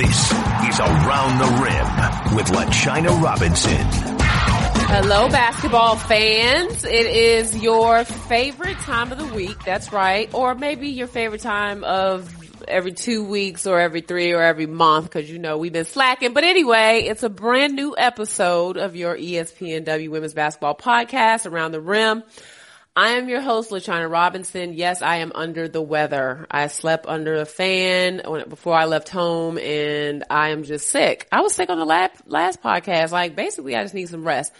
This is Around the Rim with LaChina Robinson. Hello, basketball fans. It is your favorite time of the week. That's right. Or maybe your favorite time of every two weeks or every three or every month because you know we've been slacking. But anyway, it's a brand new episode of your ESPNW Women's Basketball Podcast, Around the Rim. I am your host, LaChina Robinson. Yes, I am under the weather. I slept under a fan before I left home and I am just sick. I was sick on the last, last podcast. Like basically I just need some rest.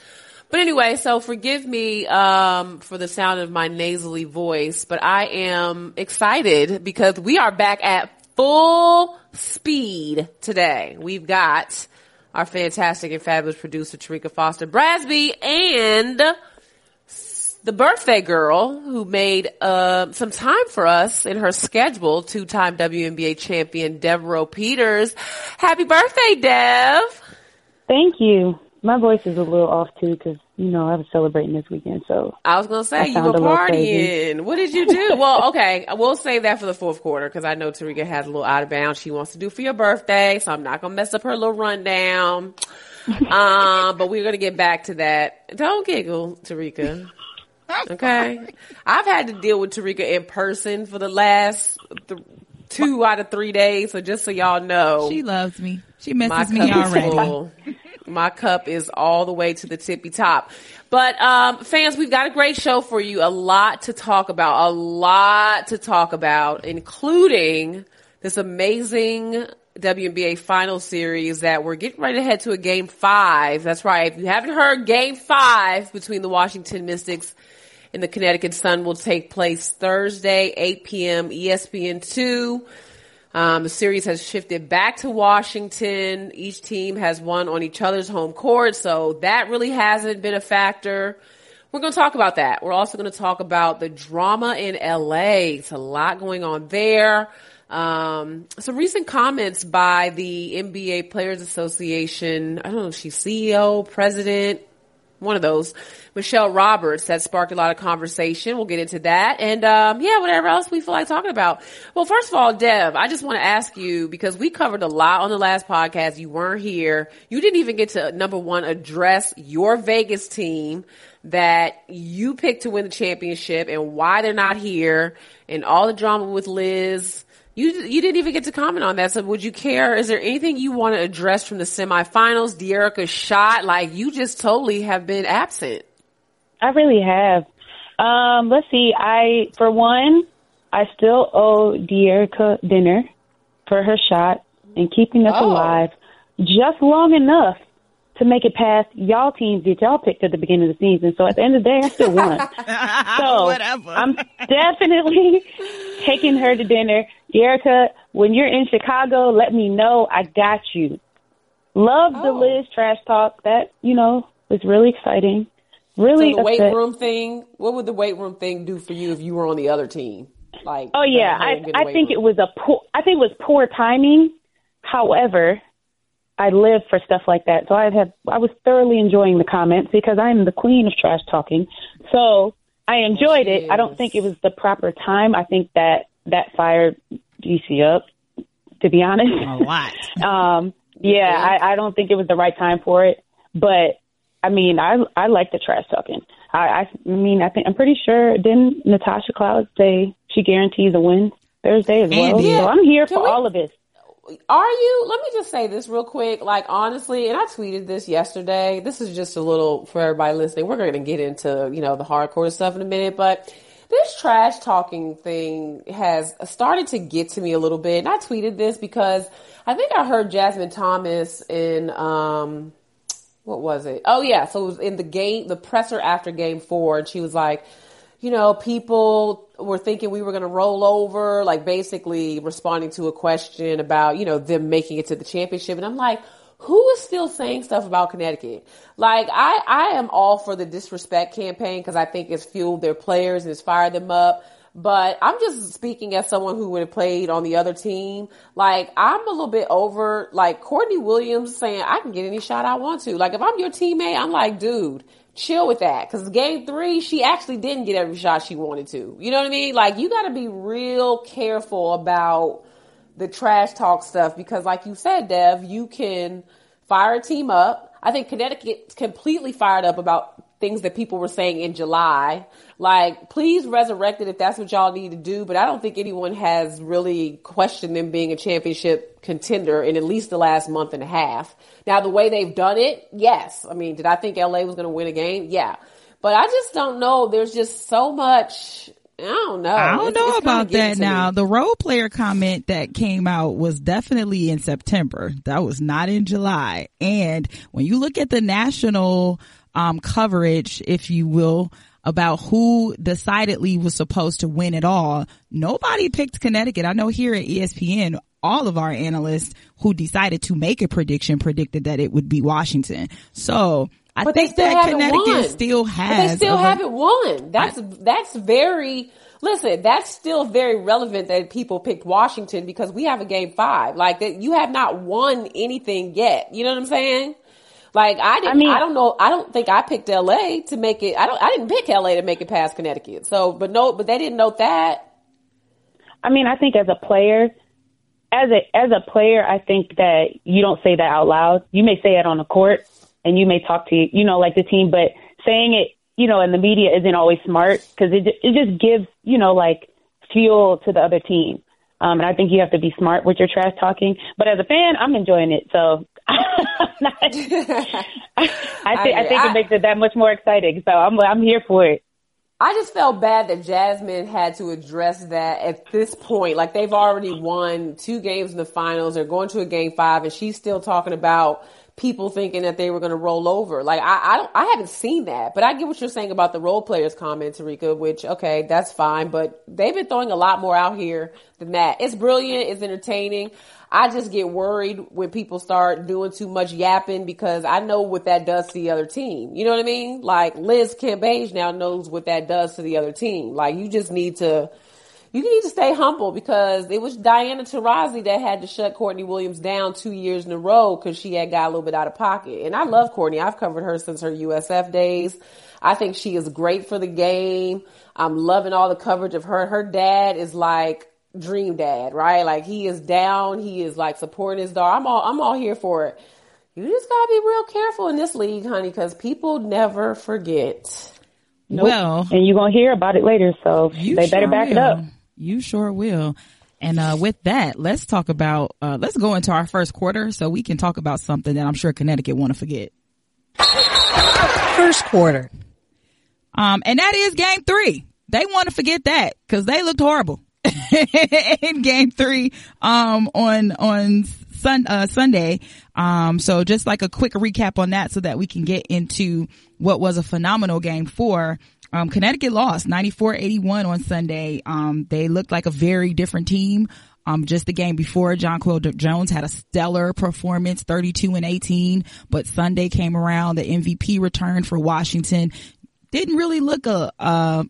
But anyway, so forgive me, um, for the sound of my nasally voice, but I am excited because we are back at full speed today. We've got our fantastic and fabulous producer, Terrika Foster Brasby and the birthday girl who made uh, some time for us in her schedule, two-time WNBA champion Devereaux Peters. Happy birthday, Dev! Thank you. My voice is a little off too because you know I was celebrating this weekend. So I was gonna say you were partying. What did you do? well, okay, we'll save that for the fourth quarter because I know Terrika has a little out of bounds she wants to do for your birthday. So I'm not gonna mess up her little rundown. um, but we're gonna get back to that. Don't giggle, Terrika. Okay. I've had to deal with Terrika in person for the last th- two out of three days. So just so y'all know. She loves me. She misses me already. My cup is all the way to the tippy top. But, um, fans, we've got a great show for you. A lot to talk about. A lot to talk about, including this amazing WNBA final series that we're getting ready to head to a game five. That's right. If you haven't heard game five between the Washington Mystics in the Connecticut Sun will take place Thursday, 8 p.m. ESPN 2. Um, the series has shifted back to Washington. Each team has won on each other's home court, so that really hasn't been a factor. We're going to talk about that. We're also going to talk about the drama in LA. It's a lot going on there. Um, some recent comments by the NBA Players Association. I don't know if she's CEO, president, one of those. Michele Roberts that sparked a lot of conversation. We'll get into that. And, um, yeah, whatever else we feel like talking about. Well, first of all, Dev, I just want to ask you because we covered a lot on the last podcast. You weren't here. You didn't even get to number one address your Vegas team that you picked to win the championship and why they're not here and all the drama with Liz you you didn't even get to comment on that. So would you care? Is there anything you want to address from the semifinals? Dearica's shot, like you just totally have been absent. I really have. Um, let's see. I for one, I still owe Dearica dinner for her shot and keeping us oh. alive just long enough to make it past y'all teams that y'all picked at the beginning of the season. So at the end of the day, I still won. so Whatever. I'm definitely taking her to dinner. Erica, when you're in Chicago, let me know. I got you. Love oh. the Liz trash talk. That, you know, was really exciting. Really so the weight room thing, what would the weight room thing do for you if you were on the other team? Like, oh yeah, I I think room. it was a poor. I think it was poor timing. However, I live for stuff like that. So I have I was thoroughly enjoying the comments because I am the queen of trash talking. So I enjoyed it. I don't think it was the proper time. I think that that fired DC up, to be honest. A lot. um, yeah, I, I don't think it was the right time for it. But I mean, I I like the trash talking. I, I mean, I think I'm pretty sure didn't Natasha Cloud say she guarantees a win Thursday as well? So I'm here for we, all of this are you? Let me just say this real quick. Like honestly, and I tweeted this yesterday. This is just a little for everybody listening. We're going to get into you know the hardcore stuff in a minute, but this trash talking thing has started to get to me a little bit. And I tweeted this because I think I heard Jasmine Thomas in um what was it? Oh yeah, so it was in the game, the presser after game four, and she was like you know, people were thinking we were going to roll over, like basically responding to a question about, you know, them making it to the championship. And I'm like, who is still saying stuff about Connecticut? Like, I, I am all for the disrespect campaign because I think it's fueled their players and it's fired them up. But I'm just speaking as someone who would have played on the other team. Like, I'm a little bit over, like, Courtney Williams saying, I can get any shot I want to. Like, if I'm your teammate, I'm like, dude, chill with that. Cause game three, she actually didn't get every shot she wanted to. You know what I mean? Like you gotta be real careful about the trash talk stuff because, like you said, Dev, you can fire a team up. I think Connecticut completely fired up about things that people were saying in July. Like, please resurrect it if that's what y'all need to do. But I don't think anyone has really questioned them being a championship contender in at least the last month and a half. Now, the way they've done it, yes. I mean, did I think LA was going to win a game? Yeah. But I just don't know. There's just so much I don't know. I don't it's, know it's about that now. Me. The role player comment that came out was definitely in September. That was not in July. And when you look at the national um, coverage, if you will, about who decidedly was supposed to win it all, nobody picked Connecticut. I know here at ESPN, all of our analysts who decided to make a prediction predicted that it would be Washington. So I but think that Connecticut won. still has. But they still haven't won. That's I, that's very. Listen, that's still very relevant that people picked Washington because we have a game five. Like that, you have not won anything yet. You know what I'm saying? Like I didn't. I, mean, I don't know. I don't think I picked L.A. to make it. I don't. I didn't pick L.A. to make it past Connecticut. So, but no, but they didn't note that. I mean, I think as a player, as a as a player, I think that you don't say that out loud. You may say it on the court, and you may talk to you know like the team, but saying it you know in the media isn't always smart because it it just gives you know like fuel to the other team. Um, and I think you have to be smart with your trash talking. But as a fan, I'm enjoying it. So I think I, I think it makes it that much more exciting. So I'm I'm here for it. I just felt bad that Jasmine had to address that at this point. Like they've already won two games in the finals. They're going to a game five, and she's still talking about people thinking that they were going to roll over. Like I, I don't, I haven't seen that, but I get what you're saying about the role players comment, Terrika, which okay, that's fine, but they've been throwing a lot more out here than that. It's brilliant. It's entertaining. I just get worried when people start doing too much yapping because I know what that does to the other team. You know what I mean? Like Liz Cambage now knows what that does to the other team. Like you just need to, you need to stay humble because it was Diana Taurasi that had to shut Courtney Williams down two years in a row because she had got a little bit out of pocket. And I love Courtney. I've covered her since her USF days. I think she is great for the game. I'm loving all the coverage of her. Her dad is like dream dad, right? Like he is down. He is like supporting his daughter. I'm all, I'm all here for it. You just gotta be real careful in this league, honey, because people never forget. Nope. Well, and you're gonna hear about it later, so they better back will. it up. You sure will. And uh, with that, let's talk about uh, let's go into our first quarter so we can talk about something that I'm sure Connecticut want to forget. First quarter. Um, and that is game three. They want to forget that because they looked horrible in game three um, on on sun, uh, Sunday. Um, so just like a quick recap on that so that we can get into what was a phenomenal game four. Um, Connecticut lost 94-81 on Sunday. Um, they looked like a very different team. Um, just the game before, Jonquel Jones had a stellar performance, 32 and 18, but Sunday came around. The MVP returned for Washington. Didn't really look a, uh,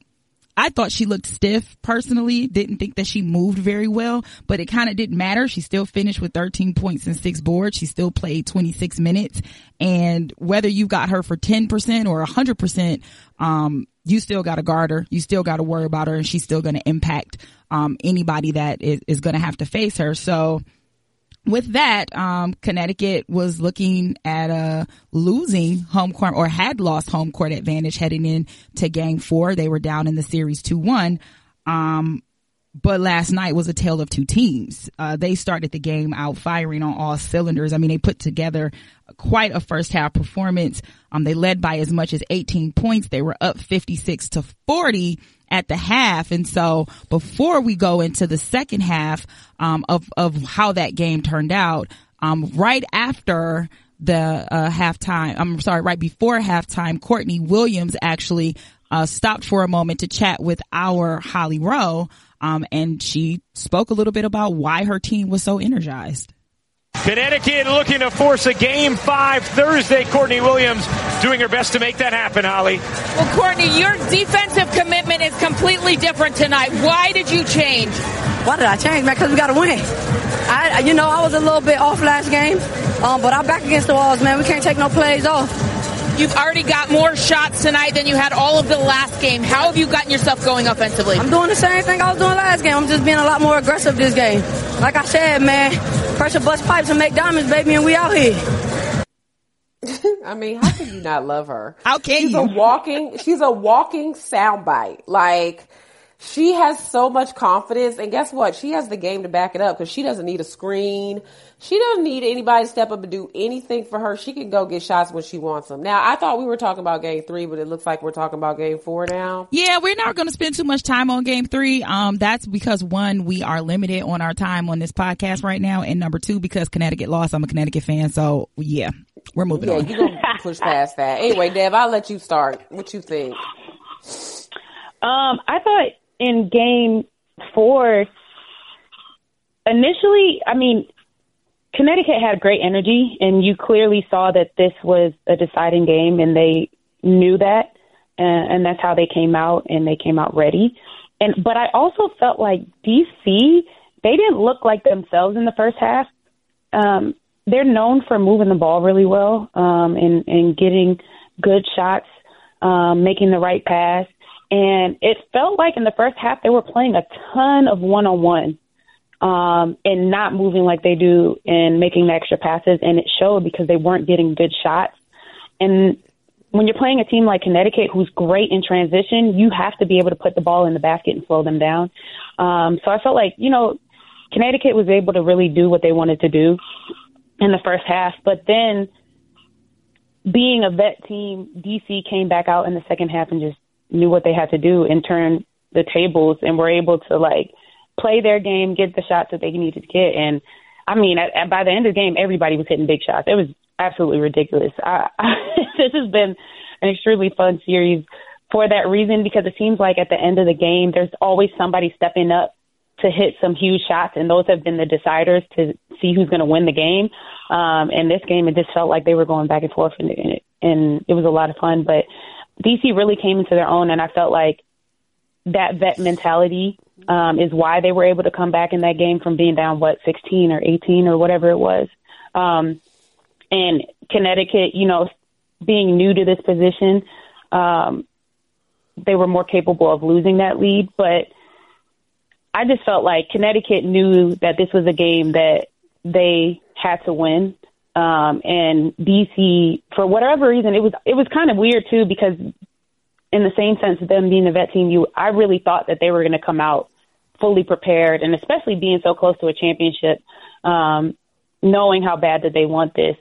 I thought she looked stiff personally. Didn't think that she moved very well, but it kind of didn't matter. She still finished with 13 points and six boards. She still played 26 minutes. And whether you got her for 10% or 100%, um, you still got to guard her. You still got to worry about her and she's still going to impact, um, anybody that is, is going to have to face her. So, with that, um, Connecticut was looking at uh, losing home court or had lost home court advantage heading in to game four. They were down in the series 2-1. Um, but last night was a tale of two teams. Uh, they started the game out firing on all cylinders. I mean, they put together quite a first half performance. Um, they led by as much as 18 points. They were up 56 to 40 at the half. And so before we go into the second half, um, of, of how that game turned out, um, right after the, uh, halftime, I'm sorry, right before halftime, Courtney Williams actually, uh, stopped for a moment to chat with our Holly Rowe. Um, and she spoke a little bit about why her team was so energized. Connecticut looking to force a game five Thursday. Courtney Williams doing her best to make that happen, Holly. Well, Courtney, your defensive commitment is completely different tonight. Why did you change? Why did I change, man? Because we got to win. I, you know, I was a little bit off last game, um, but I'm back against the walls, man. We can't take no plays off. You've already got more shots tonight than you had all of the last game. How have you gotten yourself going offensively? I'm doing the same thing I was doing last game. I'm just being a lot more aggressive this game. Like I said, man, pressure bust pipes and make diamonds, baby, and we out here. I mean, how can you not love her? How can she's you? a walking, she's a walking soundbite. Like, she has so much confidence, and guess what? She has the game to back it up because she doesn't need a screen. She doesn't need anybody to step up and do anything for her. She can go get shots when she wants them. Now, I thought we were talking about game three, but it looks like we're talking about game four now. Yeah, we're not going to spend too much time on game three. Um, that's because one, we are limited on our time on this podcast right now. And number two, because Connecticut lost. I'm a Connecticut fan. So yeah, we're moving on. Yeah, on. you're going to push past that. Anyway, Dev, I'll let you start. What you think? Um, I thought in game four, initially, I mean, Connecticut had great energy, and you clearly saw that this was a deciding game, and they knew that, and, and that's how they came out, and they came out ready. And but I also felt like DC, they didn't look like themselves in the first half. Um, they're known for moving the ball really well um, and and getting good shots, um, making the right pass. And it felt like in the first half they were playing a ton of one on one um, and not moving like they do and making the extra passes. And it showed because they weren't getting good shots. And when you're playing a team like Connecticut, who's great in transition, you have to be able to put the ball in the basket and slow them down. Um, so I felt like, you know, Connecticut was able to really do what they wanted to do in the first half. But then being a vet team, DC came back out in the second half and just knew what they had to do and turn the tables and were able to like play their game, get the shots that they needed to get. And I mean, at, at, by the end of the game, everybody was hitting big shots. It was absolutely ridiculous. I, I, this has been an extremely fun series for that reason because it seems like at the end of the game, there's always somebody stepping up to hit some huge shots, and those have been the deciders to see who's going to win the game. Um, and this game, it just felt like they were going back and forth, and, and, it, and it was a lot of fun. But DC really came into their own, and I felt like that vet mentality um, is why they were able to come back in that game from being down what 16 or 18 or whatever it was. Um, and Connecticut, you know, being new to this position, um, they were more capable of losing that lead. But I just felt like Connecticut knew that this was a game that they had to win. Um, and DC, for whatever reason, it was it was kind of weird too because in the same sense them being the vet team, you I really thought that they were going to come out fully prepared, and especially being so close to a championship, um, knowing how bad that they want this,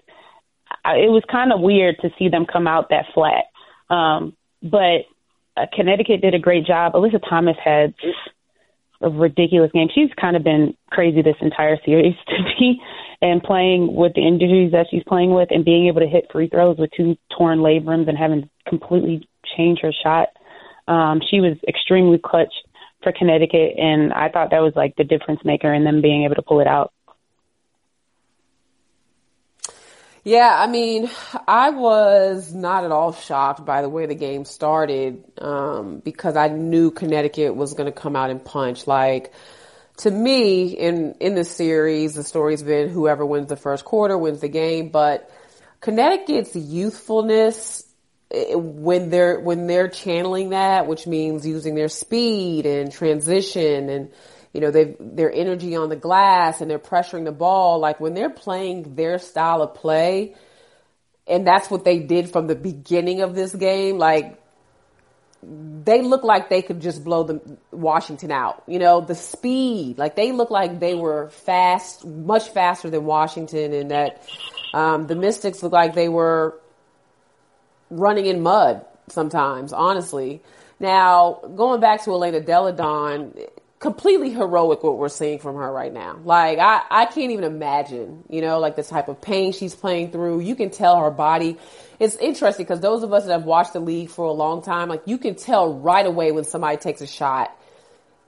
I, it was kind of weird to see them come out that flat. Um, but uh, Connecticut did a great job. Alyssa Thomas had a ridiculous game. She's kind of been crazy this entire series to me, and playing with the injuries that she's playing with, and being able to hit free throws with two torn labrums and having completely change her shot. Um, she was extremely clutch for Connecticut, and I thought that was like the difference maker in them being able to pull it out. Yeah, I mean, I was not at all shocked by the way the game started um, because I knew Connecticut was going to come out and punch. Like, to me, in in the series, the story's been whoever wins the first quarter wins the game. But Connecticut's youthfulness when they're when they're channeling that, which means using their speed and transition and you know they their energy on the glass and they're pressuring the ball like when they're playing their style of play and that's what they did from the beginning of this game like they look like they could just blow the Washington out you know the speed like they look like they were fast much faster than Washington and that um, the Mystics look like they were running in mud sometimes, honestly. Now, going back to Elena Delle Donne, completely heroic what we're seeing from her right now. Like, I, I can't even imagine, you know, like the type of pain she's playing through. You can tell her body. It's interesting because those of us that have watched the league for a long time, like, you can tell right away when somebody takes a shot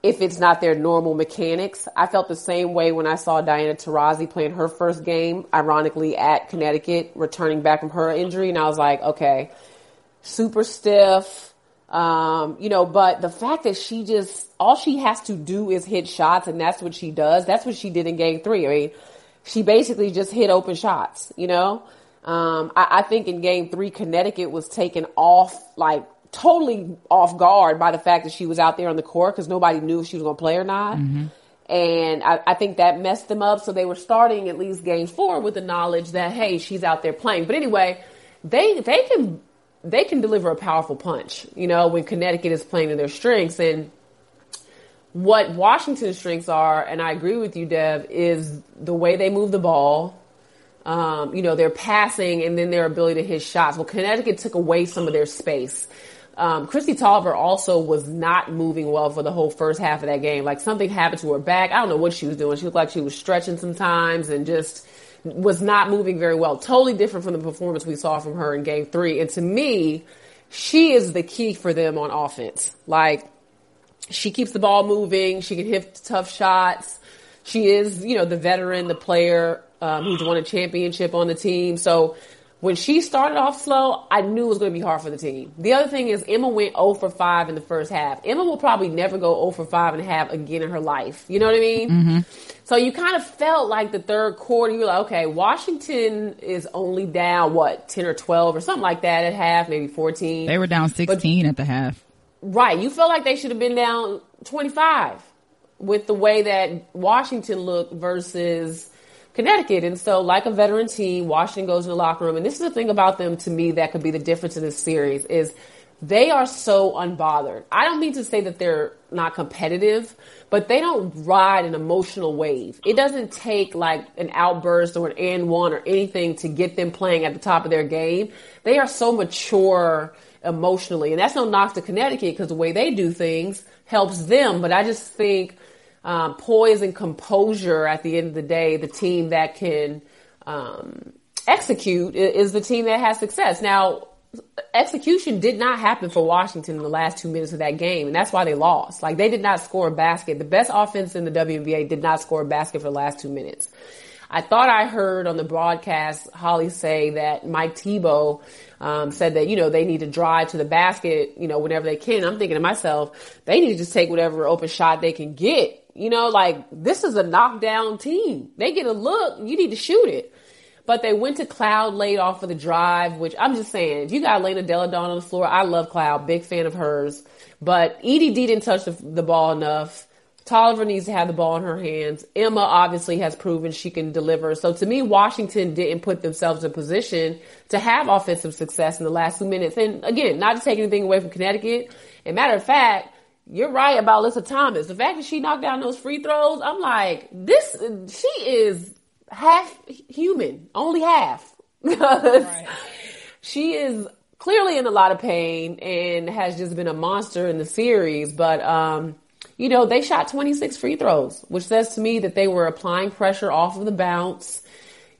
if it's not their normal mechanics. I felt the same way when I saw Diana Taurasi playing her first game, ironically at Connecticut, returning back from her injury, and I was like, okay, super stiff, um, you know, but the fact that she just, all she has to do is hit shots, and that's what she does. That's what she did in game three. I mean, she basically just hit open shots, you know? Um, I, I think in game three, Connecticut was taken off, like totally off guard by the fact that she was out there on the court because nobody knew if she was going to play or not. And I, I think that messed them up. So they were starting at least game four with the knowledge that, hey, she's out there playing. But anyway, they, they can, they can deliver a powerful punch, you know, when Connecticut is playing to their strengths. And what Washington's strengths are, and I agree with you, Dev, is the way they move the ball. Um, you know, their passing and then their ability to hit shots. Well, Connecticut took away some of their space. Um, Kristi Toliver also was not moving well for the whole first half of that game. Like something happened to her back. I don't know what she was doing. She looked like she was stretching sometimes and just was not moving very well. Totally different from the performance we saw from her in game three. And to me, she is the key for them on offense. Like, she keeps the ball moving. She can hit tough shots. She is, you know, the veteran, the player um, who's won a championship on the team. So when she started off slow, I knew it was going to be hard for the team. The other thing is Emma went 0 for 5 in the first half. Emma will probably never go 0 for 5 and a half again in her life. You know what I mean? Mm-hmm. So you kind of felt like the third quarter, you were like, okay, Washington is only down, what, 10 or 12 or something like that at half, maybe 14. They were down 16 at the half. Right. You felt like they should have been down 25 with the way that Washington looked versus Connecticut. And so, like a veteran team, Washington goes in the locker room. And this is the thing about them to me that could be the difference in this series is they are so unbothered. I don't mean to say that they're not competitive, but they don't ride an emotional wave. It doesn't take like an outburst or an and one or anything to get them playing at the top of their game. They are so mature emotionally. And that's no knock to Connecticut because the way they do things helps them. But I just think um, poise and composure at the end of the day, the team that can um, execute is the team that has success. Now, execution did not happen for Washington in the last two minutes of that game, and that's why they lost. Like they did not score a basket. The best offense in the WNBA did not score a basket for the last two minutes. I thought I heard on the broadcast Holly say that Mike Thibault um, said that you know they need to drive to the basket, you know, whenever they can. I'm thinking to myself, they need to just take whatever open shot they can get. You know, like this is a knockdown team. They get a look, you need to shoot it. But they went to Cloud late off for the drive, which I'm just saying, if you got Lena Delle Donne on the floor, I love Cloud, big fan of hers. But EDD didn't touch the, the ball enough. Toliver needs to have the ball in her hands. Emma obviously has proven she can deliver. So to me, Washington didn't put themselves in position to have offensive success in the last two minutes. And again, not to take anything away from Connecticut. And matter of fact, you're right about Alyssa Thomas. The fact that she knocked down those free throws, I'm like, this, she is half human, only half. She is clearly in a lot of pain and has just been a monster in the series. But, um, you know, they shot 26 free throws, which says to me that they were applying pressure off of the bounce.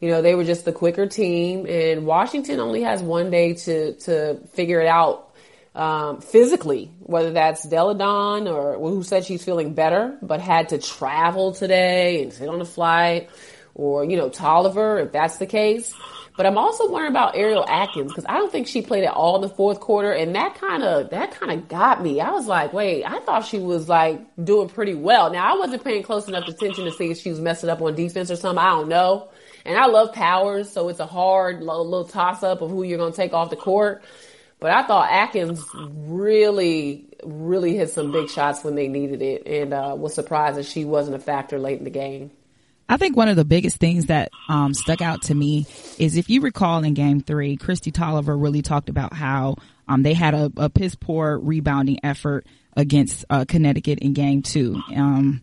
You know, they were just the quicker team and Washington only has one day to, to figure it out um, physically, whether that's Delle Donne or who said she's feeling better, but had to travel today and sit on a flight, or you know Toliver, if that's the case. But I'm also wondering about Ariel Atkins because I don't think she played at all in the fourth quarter, and that kind of that kind of got me. I was like, wait, I thought she was like doing pretty well. Now I wasn't paying close enough attention to see if she was messing up on defense or something. I don't know. And I love Powers, so it's a hard little, little toss up of who you're going to take off the court. But I thought Atkins really, really hit some big shots when they needed it, and uh, was surprised that she wasn't a factor late in the game. I think one of the biggest things that um, stuck out to me is if you recall in game three, Kristi Toliver really talked about how um, they had a, a piss poor rebounding effort against uh, Connecticut in game two. Um,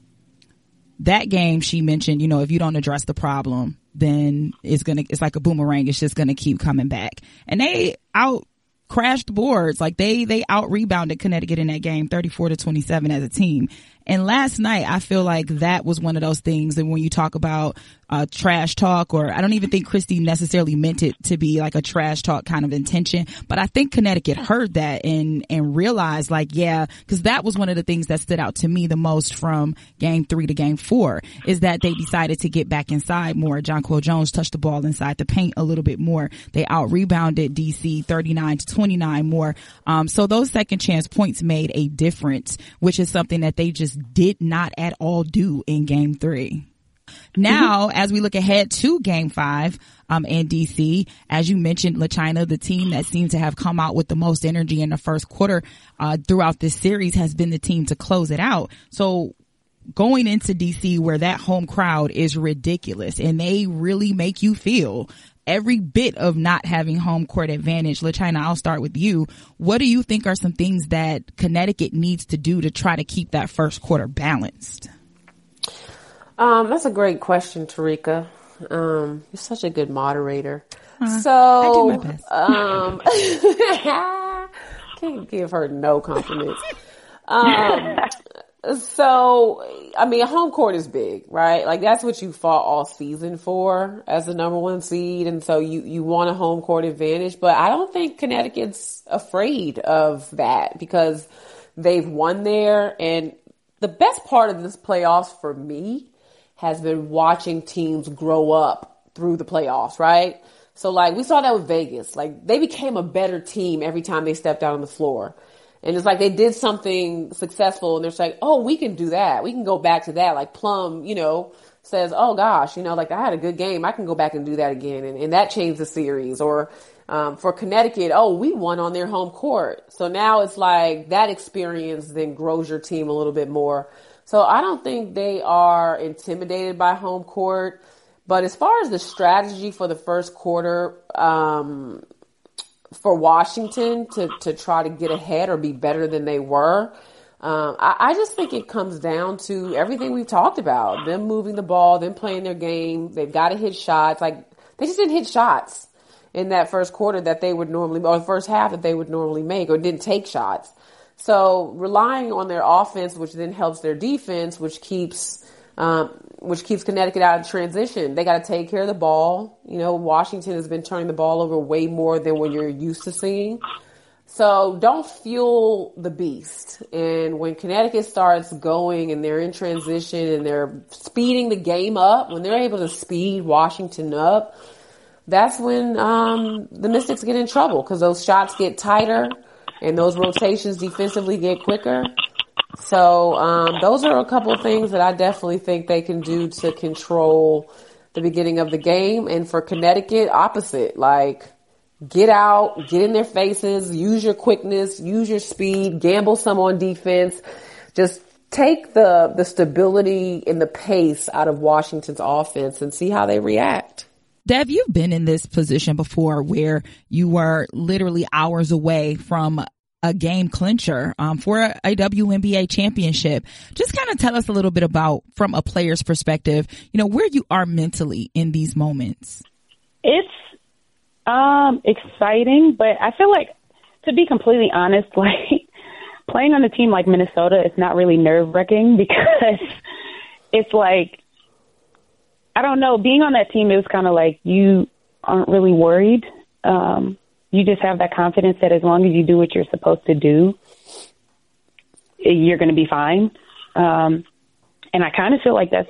that game, she mentioned, you know, if you don't address the problem, then it's gonna, it's like a boomerang. It's just gonna keep coming back. And they out crashed boards. Like they, they out rebounded Connecticut in that game, 34 to 27 as a team. And last night, I feel like that was one of those things. And when you talk about uh, trash talk, or I don't even think Kristi necessarily meant it to be like a trash talk kind of intention, but I think Connecticut heard that and and realized like, yeah, because that was one of the things that stood out to me the most from game three to game four is that they decided to get back inside more. Jonquel Jones touched the ball inside the paint a little bit more. They out rebounded DC 39 to 29 more. Um, so those second chance points made a difference, which is something that they just did not at all do in game three. Now, mm-hmm. as we look ahead to game five, um, in DC, as you mentioned, LaChina, the team that seems to have come out with the most energy in the first quarter, uh, throughout this series has been the team to close it out. So going into DC where that home crowd is ridiculous and they really make you feel every bit of not having home court advantage. LaChina, I'll start with you. What do you think are some things that Connecticut needs to do to try to keep that first quarter balanced? Um, that's a great question, Terrika. Um, you're such a good moderator. Uh, so, um, can't give her no compliments. Um, so, I mean, home court is big, right? Like that's what you fought all season for as the number one seed. And so you, you want a home court advantage, but I don't think Connecticut's afraid of that because they've won there. And the best part of this playoffs for me has been watching teams grow up through the playoffs, right? So like we saw that with Vegas. Like they became a better team every time they stepped out on the floor. And it's like they did something successful and they're like, oh, we can do that. We can go back to that. Like Plum, you know, says, oh gosh, you know, like I had a good game. I can go back and do that again. And, and that changed the series. Or um, for Connecticut, oh, we won on their home court. So now it's like that experience then grows your team a little bit more. So I don't think they are intimidated by home court. But as far as the strategy for the first quarter, um, for Washington to, to try to get ahead or be better than they were. Um, I, I, just think it comes down to everything we've talked about. Them moving the ball, them playing their game. They've got to hit shots. Like, they just didn't hit shots in that first quarter that they would normally, or the first half that they would normally make, or didn't take shots. So relying on their offense, which then helps their defense, which keeps um, which keeps Connecticut out of transition. They got to take care of the ball. You know, Washington has been turning the ball over way more than what you're used to seeing. So don't fuel the beast. And when Connecticut starts going and they're in transition and they're speeding the game up, when they're able to speed Washington up, that's when um, the Mystics get in trouble because those shots get tighter and those rotations defensively get quicker. So um, those are a couple of things that I definitely think they can do to control the beginning of the game. And for Connecticut, opposite, like get out, get in their faces, use your quickness, use your speed, gamble some on defense. Just take the the stability and the pace out of Washington's offense and see how they react. Dev, you've been in this position before where you were literally hours away from a game clincher um, for a, a WNBA championship. Just kind of tell us a little bit about, from a player's perspective, you know, where you are mentally in these moments. It's um, exciting, but I feel like, to be completely honest, like playing on a team like Minnesota is not really nerve wracking because it's like, I don't know, being on that team is kind of like you aren't really worried. Um, you just have that confidence that as long as you do what you're supposed to do, you're going to be fine. Um, and I kind of feel like that's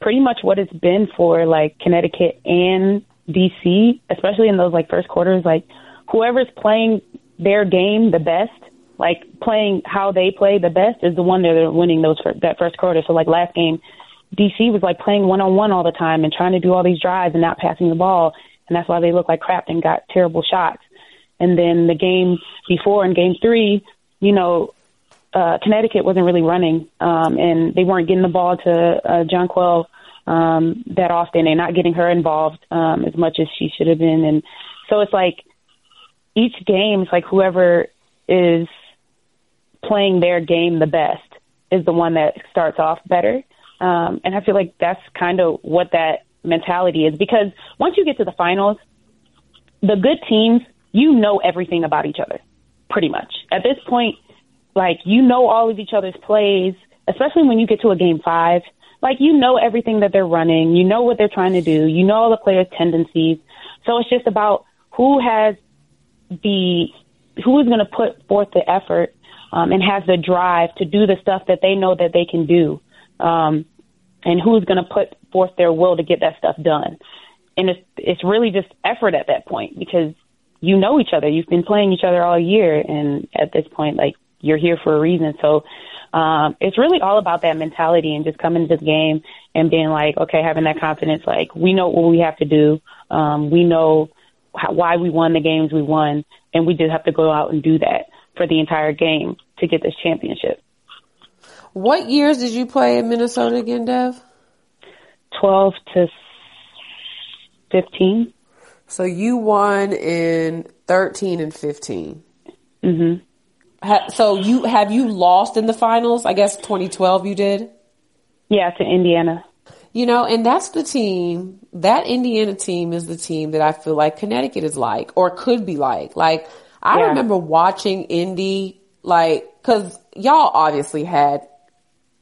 pretty much what it's been for like Connecticut and DC, especially in those like first quarters. Like whoever's playing their game the best, like playing how they play the best, is the one that they're winning those that first quarter. So like last game, DC was like playing one on one all the time and trying to do all these drives and not passing the ball and that's why they look like crap and got terrible shots. And then the game before in game three, you know, uh, Connecticut wasn't really running, um, and they weren't getting the ball to uh, Jonquel um, that often, they're not getting her involved um, as much as she should have been. And so it's like each game, it's like whoever is playing their game the best is the one that starts off better. Um, and I feel like that's kind of what that mentality is because once you get to the finals, the good teams, you know everything about each other, pretty much. At this point, like you know all of each other's plays, especially when you get to a game five. Like you know everything that they're running, you know what they're trying to do, you know all the players' tendencies. So it's just about who has the who is going to put forth the effort um, and has the drive to do the stuff that they know that they can do. Um, and who's going to put forth their will to get that stuff done. And it's it's really just effort at that point because you know each other. You've been playing each other all year, and at this point, like you're here for a reason. So um, it's really all about that mentality and just coming to the game and being like, okay, having that confidence. Like we know what we have to do. Um, we know how, why we won the games we won, and we just have to go out and do that for the entire game to get this championship. What years did you play in Minnesota again, Dev? 12 to 15. So you won in 13 and 15. Mhm. Ha- so you have you lost in the finals? I guess 2012 you did. Yeah, to Indiana. You know, and that's the team. That Indiana team is the team that I feel like Connecticut is like, or could be like. Like I Yeah. remember watching Indy, like, cause y'all obviously had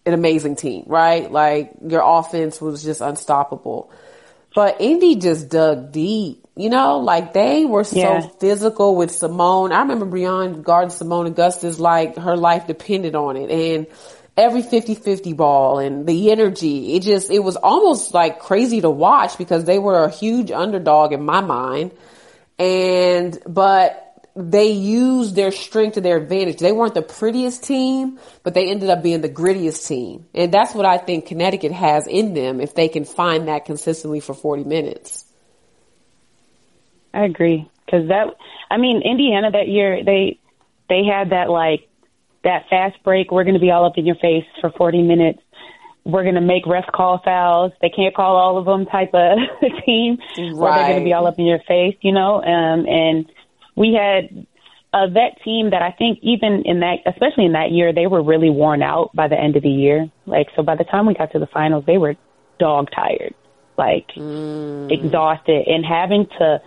an amazing team, right? Like your offense was just unstoppable. But Indy just dug deep, you know, like they were so Yeah. physical with Seimone. I remember Briann guarding Seimone Augustus like her life depended on it. And every 50-50 ball and the energy, it just, it was almost like crazy to watch because they were a huge underdog in my mind. And, but they used their strength to their advantage. They weren't the prettiest team, but they ended up being the grittiest team. And that's what I think Connecticut has in them if they can find that consistently for 40 minutes. I agree because that. I mean, Indiana that year they they had that like that fast break. We're going to be all up in your face for 40 minutes. We're going to make refs call fouls. They can't call all of them type of team. Or they're going to be all up in your face, you know. Um, and we had a vet team that I think even in that, especially in that year, they were really worn out by the end of the year. Like so, by the time we got to the finals, they were dog tired, like mm. exhausted, and having to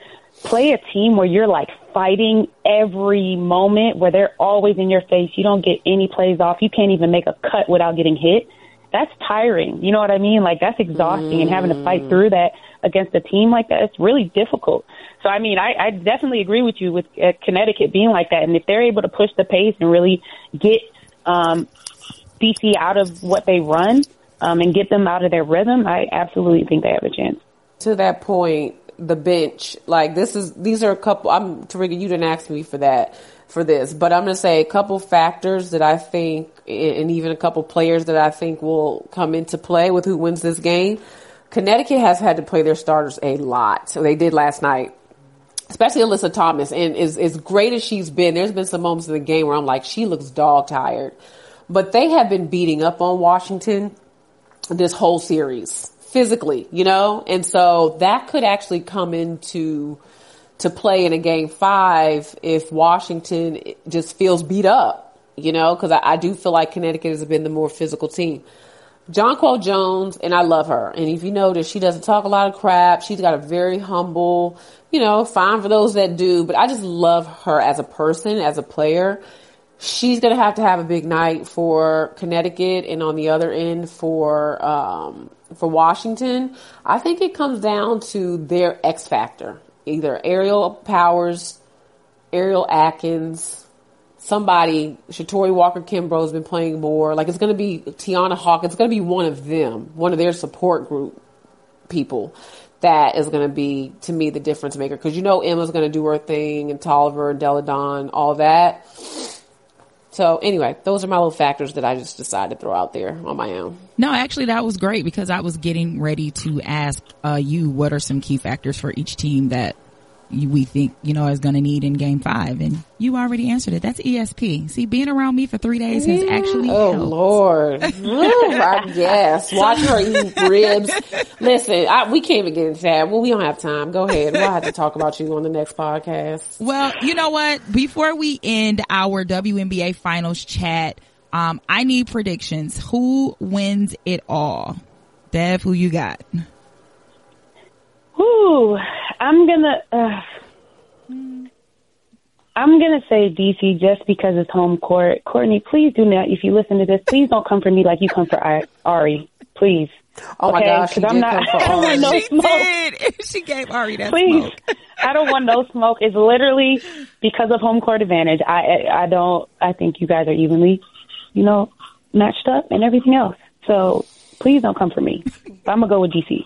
play a team where you're like fighting every moment, where they're always in your face. You don't get any plays off. You can't even make a cut without getting hit. That's tiring. You know what I mean? Like that's exhausting, and having to fight mm. through that against a team like that, it's really difficult. So I mean, I, I definitely agree with you with uh, Connecticut being like that, and if they're able to push the pace and really get um, DC out of what they run um, and get them out of their rhythm, I absolutely think they have a chance. To that point, the bench, like this is, these are a couple, I'm, Terrika, you didn't ask me for that, for this, but I'm going to say a couple factors that I think, and even a couple players that I think will come into play with who wins this game. Connecticut has had to play their starters a lot. So they did last night especially Alyssa Thomas. And as, as great as she's been, there's been some moments in the game where I'm like, she looks dog tired. But they have been beating up on Washington this whole series physically, you know? And so that could actually come into to play in a game five if Washington just feels beat up, you know, cause I, I do feel like Connecticut has been the more physical team. Jonquel Jones, and I love her. And if you notice, she doesn't talk a lot of crap. She's got a very humble, you know, fine for those that do, but I just love her as a person, as a player. She's going to have to have a big night for Connecticut and on the other end for, um, for Washington. I think it comes down to their X factor. Either Aerial Powers, Ariel Atkins, somebody, Shatori Walker Kimbrough has been playing more. Like it's going to be Tiana Hawk. It's going to be one of them, one of their support group people that is going to be, to me, the difference maker. Cause you know Emma's going to do her thing and Toliver and Delle Donne, all that. So anyway, those are my little factors that I just decided to throw out there on my own. No, actually that was great because I was getting ready to ask uh, you what are some key factors for each team that we think, you know, is going to need in game five. And you already answered it. That's ESP. See, being around me for three days has actually Oh helped. Lord! Ooh, I guess. Watch her eat ribs. Listen, I, we can't even get into that. Well, we don't have time. Go ahead. We'll have to talk about you on the next podcast. Well, you know what? Before we end our WNBA finals chat, um, I need predictions. Who wins it all? Dev, who you got? Whew, I'm gonna. Uh, I'm gonna say DC just because it's home court. Courtney, please do not. If you listen to this, please don't come for me like you come for I- Ari. Please. Oh my Okay? gosh, I'm not. come for I don't want no she smoke. did. she gave Ari that Please. smoke. I don't want no smoke. It's literally because of home court advantage. I I I don't. I think you guys are evenly, you know, matched up and everything else. So please don't come for me. I'm gonna go with DC.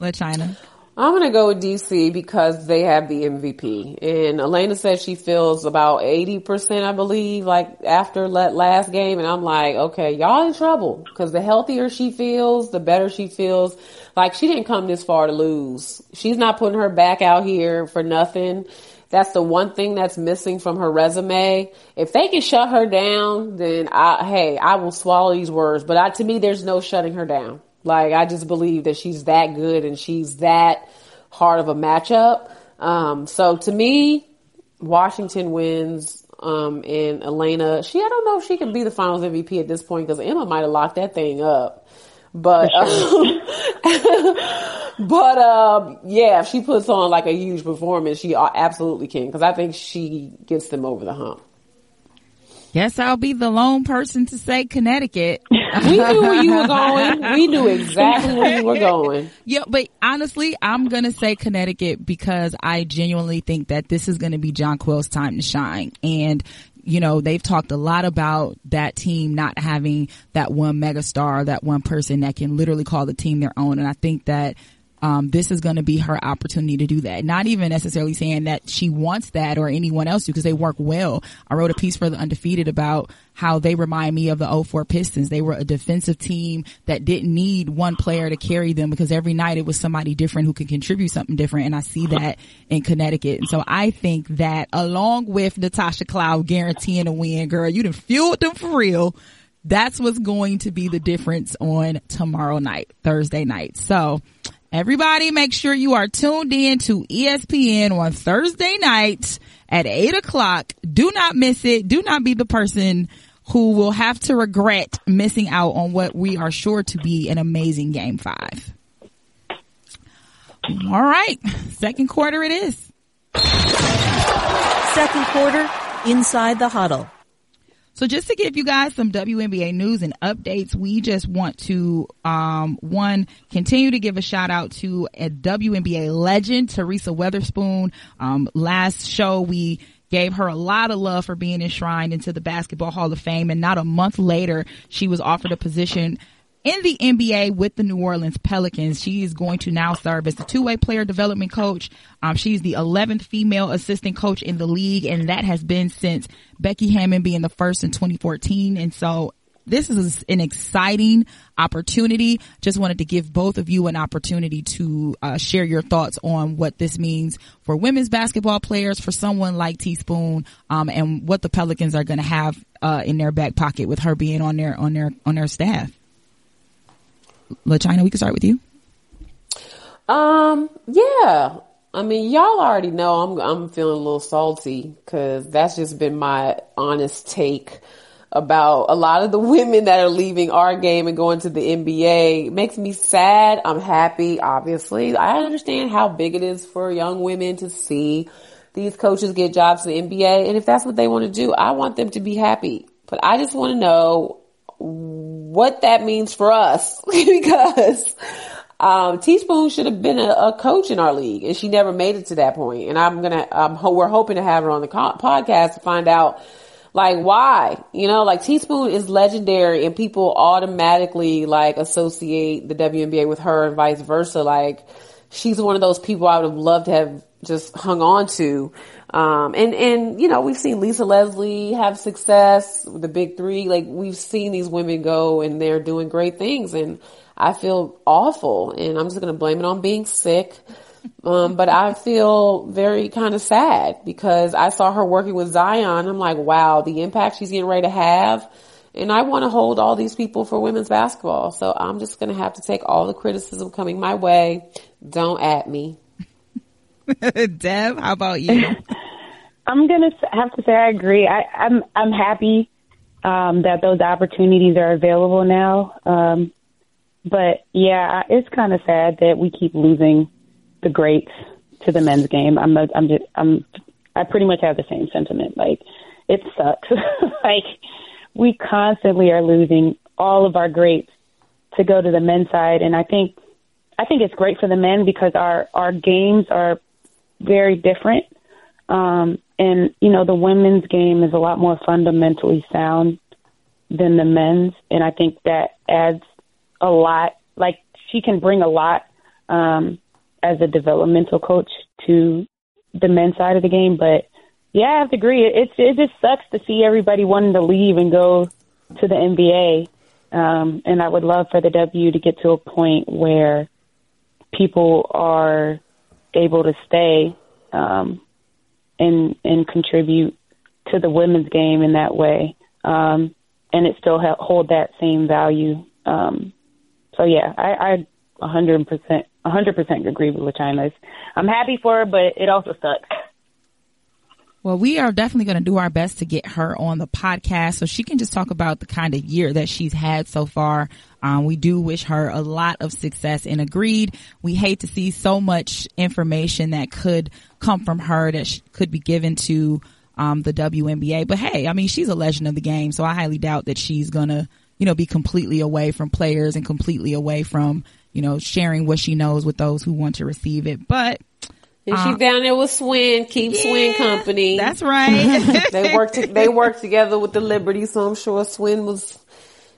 LaChina. I'm gonna go with DC because they have the MVP, and Elena said she feels about eighty percent, I believe, like after that last game, and I'm like, okay, y'all in trouble because the healthier she feels, the better she feels. Like she didn't come this far to lose. She's not putting her back out here for nothing. That's the one thing that's missing from her resume. If they can shut her down, then I, hey, I will swallow these words. But I, to me, there's no shutting her down. Like I just believe that she's that good and she's that hard of a matchup. Um, so to me, Washington wins. Um, and Elena, she, I don't know if she can be the finals MVP at this point because Emma might have locked that thing up. But, um, but, um, yeah, if she puts on like a huge performance, she absolutely can because I think she gets them over the hump. Guess I'll be the lone person to say Connecticut. we knew where you were going. We knew exactly where you were going. Yeah, but honestly, I'm gonna say Connecticut because I genuinely think that this is gonna be Jonquel's time to shine. And you know, they've talked a lot about that team not having that one megastar, that one person that can literally call the team their own. And I think that um, this is going to be her opportunity to do that. Not even necessarily saying that she wants that or anyone else to because they work well. I wrote a piece for the undefeated about how they remind me of the 04 Pistons. They were a defensive team that didn't need one player to carry them because every night it was somebody different who could contribute something different. And I see that in Connecticut. And so I think that along with Natasha Cloud guaranteeing a win, girl, you done fueled them for real that's what's going to be the difference on tomorrow night, Thursday night. So Everybody make sure you are tuned in to ESPN on Thursday night at eight o'clock. Do not miss it. Do not be the person who will have to regret missing out on what we are sure to be an amazing game five. All right. Second quarter it is. Second quarter inside the huddle. So just to give you guys some WNBA news and updates, we just want to, um, one, continue to give a shout out to a WNBA legend, Teresa Weatherspoon. Um, last show we gave her a lot of love for being enshrined into the Basketball Hall of Fame. And not a month later, she was offered a position in the NBA with the New Orleans Pelicans. She is going to now serve as the two-way player development coach. Um, she's the 11th female assistant coach in the league, and that has been since Becky Hammon being the first in 2014. And so this is an exciting opportunity. Just wanted to give both of you an opportunity to uh, share your thoughts on what this means for women's basketball players, for someone like Teaspoon, um, and what the Pelicans are going to have uh, in their back pocket with her being on their on their on their staff. LaChina, we can start with you. Um, yeah. I mean, y'all already know I'm I'm feeling a little salty because that's just been my honest take about a lot of the women that are leaving our game and going to the NBA. It makes me sad. I'm happy, obviously. I understand how big it is for young women to see these coaches get jobs in the NBA. And if that's what they want to do, I want them to be happy. But I just want to know what that means for us because um, Teaspoon should have been a, a, coach in our league, and she never made it to that point. And I'm gonna, um, we're hoping to have her on the co- podcast to find out, like, why. You know, like Teaspoon is legendary, and people automatically like associate the WNBA with her, and vice versa. Like, she's one of those people I would have loved to have just hung on to. Um, and, and, you know, we've seen Lisa Leslie have success, with the big three. Like we've seen these women go and they're doing great things and I feel awful and I'm just going to blame it on being sick. Um, but I feel very kind of sad because I saw her working with Zion. I'm like, wow, the impact she's getting ready to have. And I want to hold all these people for women's basketball. So I'm just going to have to take all the criticism coming my way. Don't at me. Dev, how about you? I'm gonna have to say I agree. I, I'm I'm happy um, that those opportunities are available now. Um, but yeah, it's kind of sad that we keep losing the greats to the men's game. I'm a, I'm just I'm I pretty much have the same sentiment. Like it sucks. like we constantly are losing all of our greats to go to the men's side, and I think I think it's great for the men because our our games are very different. Um, and, you know, the women's game is a lot more fundamentally sound than the men's. And I think that adds a lot. Like, she can bring a lot um, as a developmental coach to the men's side of the game. But yeah, I have to agree. It it just sucks to see everybody wanting to leave and go to the NBA. Um, and I would love for the W to get to a point where people are able to stay um, and and contribute to the women's game in that way, um, and it still ha- hold that same value. Um, so yeah, I, I 100% 100% agree with LaChina. I'm happy for her, but it also sucks. Well, we are definitely going to do our best to get her on the podcast so she can just talk about the kind of year that she's had so far. Um, we do wish her a lot of success and agreed. We hate to see so much information that could come from her that could be given to um, the WNBA. But hey, I mean, she's a legend of the game, so I highly doubt that she's gonna, you know, be completely away from players and completely away from, you know, sharing what she knows with those who want to receive it. But And she Uh, down there with Swin, keep Swin company. that's right. they work to, they work together with the Liberty, so I'm sure Swin was,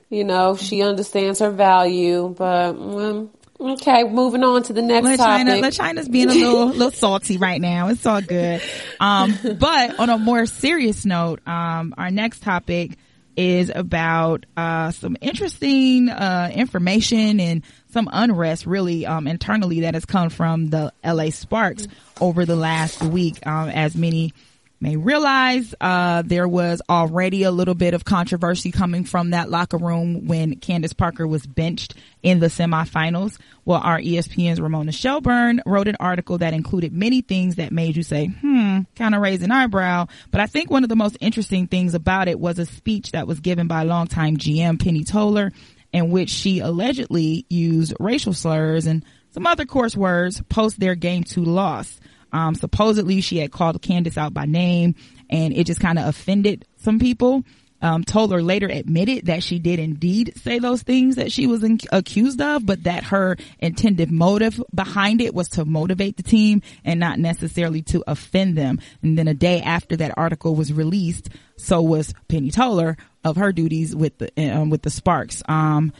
you know, she understands her value. But um, okay, moving on to the next topic. China, let China's being a little, little salty right now. It's all good. Um, but on a more serious note, um, our next topic is about, uh, some interesting, uh, information and some unrest really, um, internally that has come from the LA Sparks over the last week, um, as many may realize uh, there was already a little bit of controversy coming from that locker room when Candace Parker was benched in the semifinals. Well, our ESPN's Ramona Shelburne wrote an article that included many things that made you say, hmm, kind of raise an eyebrow. But I think one of the most interesting things about it was a speech that was given by longtime GM Penny Toler in which she allegedly used racial slurs and some other coarse words post their game two loss. Um, supposedly she had called Candace out by name and it just kind of offended some people. Um, Toler later admitted that she did indeed say those things that she was in- accused of, but that her intended motive behind it was to motivate the team and not necessarily to offend them. And then a day after that article was released, so was Penny Toler of her duties with the, um, with the Sparks. Um,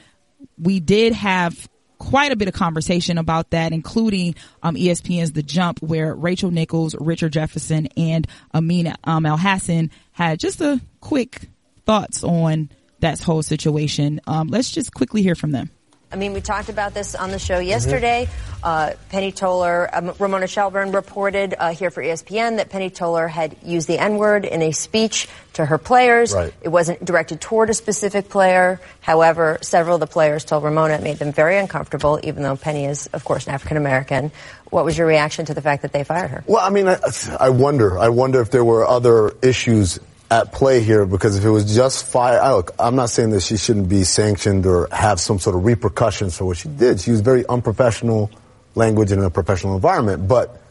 we did have quite a bit of conversation about that, including um, ESPN's The Jump, where Rachel Nichols, Richard Jefferson, and Amina um, Elhassan had just a quick thoughts on that whole situation. Um, let's just quickly hear from them. I mean, we talked about this on the show yesterday. Uh, Penny Toler, um, Ramona Shelburne reported uh, here for ESPN that Penny Toler had used the N word in a speech to her players. Right. It wasn't directed toward a specific player. However, several of the players told Ramona it made them very uncomfortable, even though Penny is, of course, an African American. What was your reaction to the fact that they fired her? Well, I mean, I, I wonder. I wonder if there were other issues at play here because if it was just fire, I, look, I'm not saying that she shouldn't be sanctioned or have some sort of repercussions for what she did. She used very unprofessional language in a professional environment, but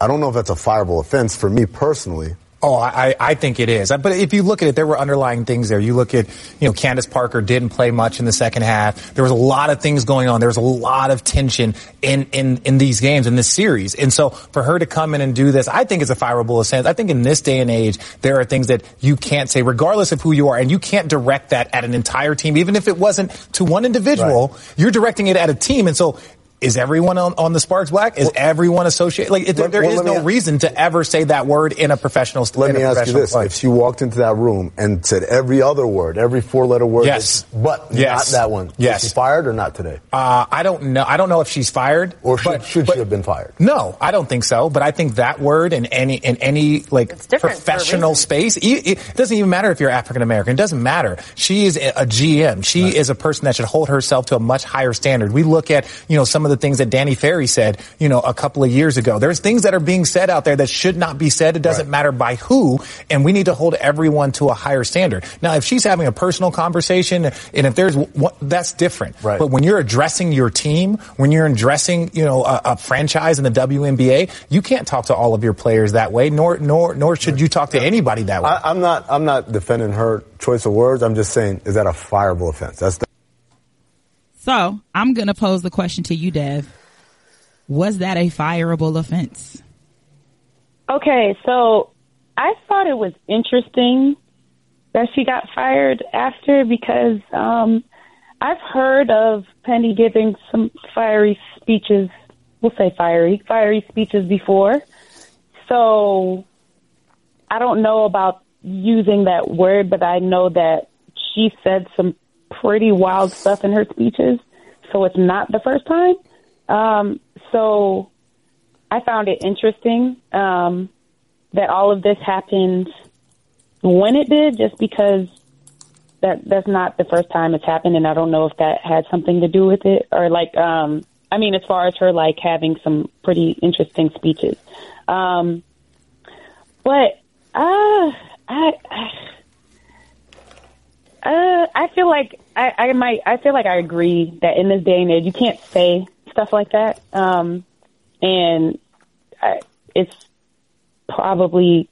I don't know if that's a fireable offense for me personally. Oh, I, I think it is. But if you look at it, there were underlying things there. You look at, you know, Candace Parker didn't play much in the second half. There was a lot of things going on. There was a lot of tension in, in, in these games, in this series. And so for her to come in and do this, I think it's a fireable offense. I think in this day and age, there are things that you can't say, regardless of who you are, and you can't direct that at an entire team, even if it wasn't to one individual. You're directing it at a team. And so is everyone on, on the Sparks black? Is everyone associated? Like, it, Let- there well, is no ask- reason to ever say that word in a professional. Let me ask you this. play. If she walked into that room and said every other word, every four letter word, Yes. but Yes. not that one, Yes. is she fired or not today? Uh, I don't know. I don't know if she's fired Or should, but- should but- she have been fired? No, I don't think so. But I think that word in any in any like different for a professional space, e- it doesn't even matter if you're African American. It doesn't matter. She is a GM. She is a person that should hold herself to a much higher standard. We look at you know some of the things that Danny Ferry said you know a couple of years ago. There's things that are being said out there that should not be said. It doesn't Right. matter by who, and we need to hold everyone to a higher standard. Now, if she's having a personal conversation, and if there's that's different. Right. But when you're addressing your team, when you're addressing, you know, a, a franchise in the WNBA, you can't talk to all of your players that way, nor nor nor should you talk to anybody that way. I, I'm not. I'm not defending her choice of words. I'm just saying, is that a fireable offense? That's the, So I'm going to pose the question to you, Dev. Was that a fireable offense? Okay, so I thought it was interesting that she got fired after because um, I've heard of Penny giving some fiery speeches we'll say fiery, fiery speeches before. So I don't know about using that word, but I know that she said some pretty wild stuff in her speeches. So it's not the first time. Um, so I found it interesting um, that all of this happened when it did, just because that that's not the first time it's happened, and I don't know if that had something to do with it, or like, um, I mean, as far as her like having some pretty interesting speeches. Um, but uh, I, I uh, I feel like I, I might. I feel like I agree that in this day and age, you can't say stuff like that. Um, and I, it's probably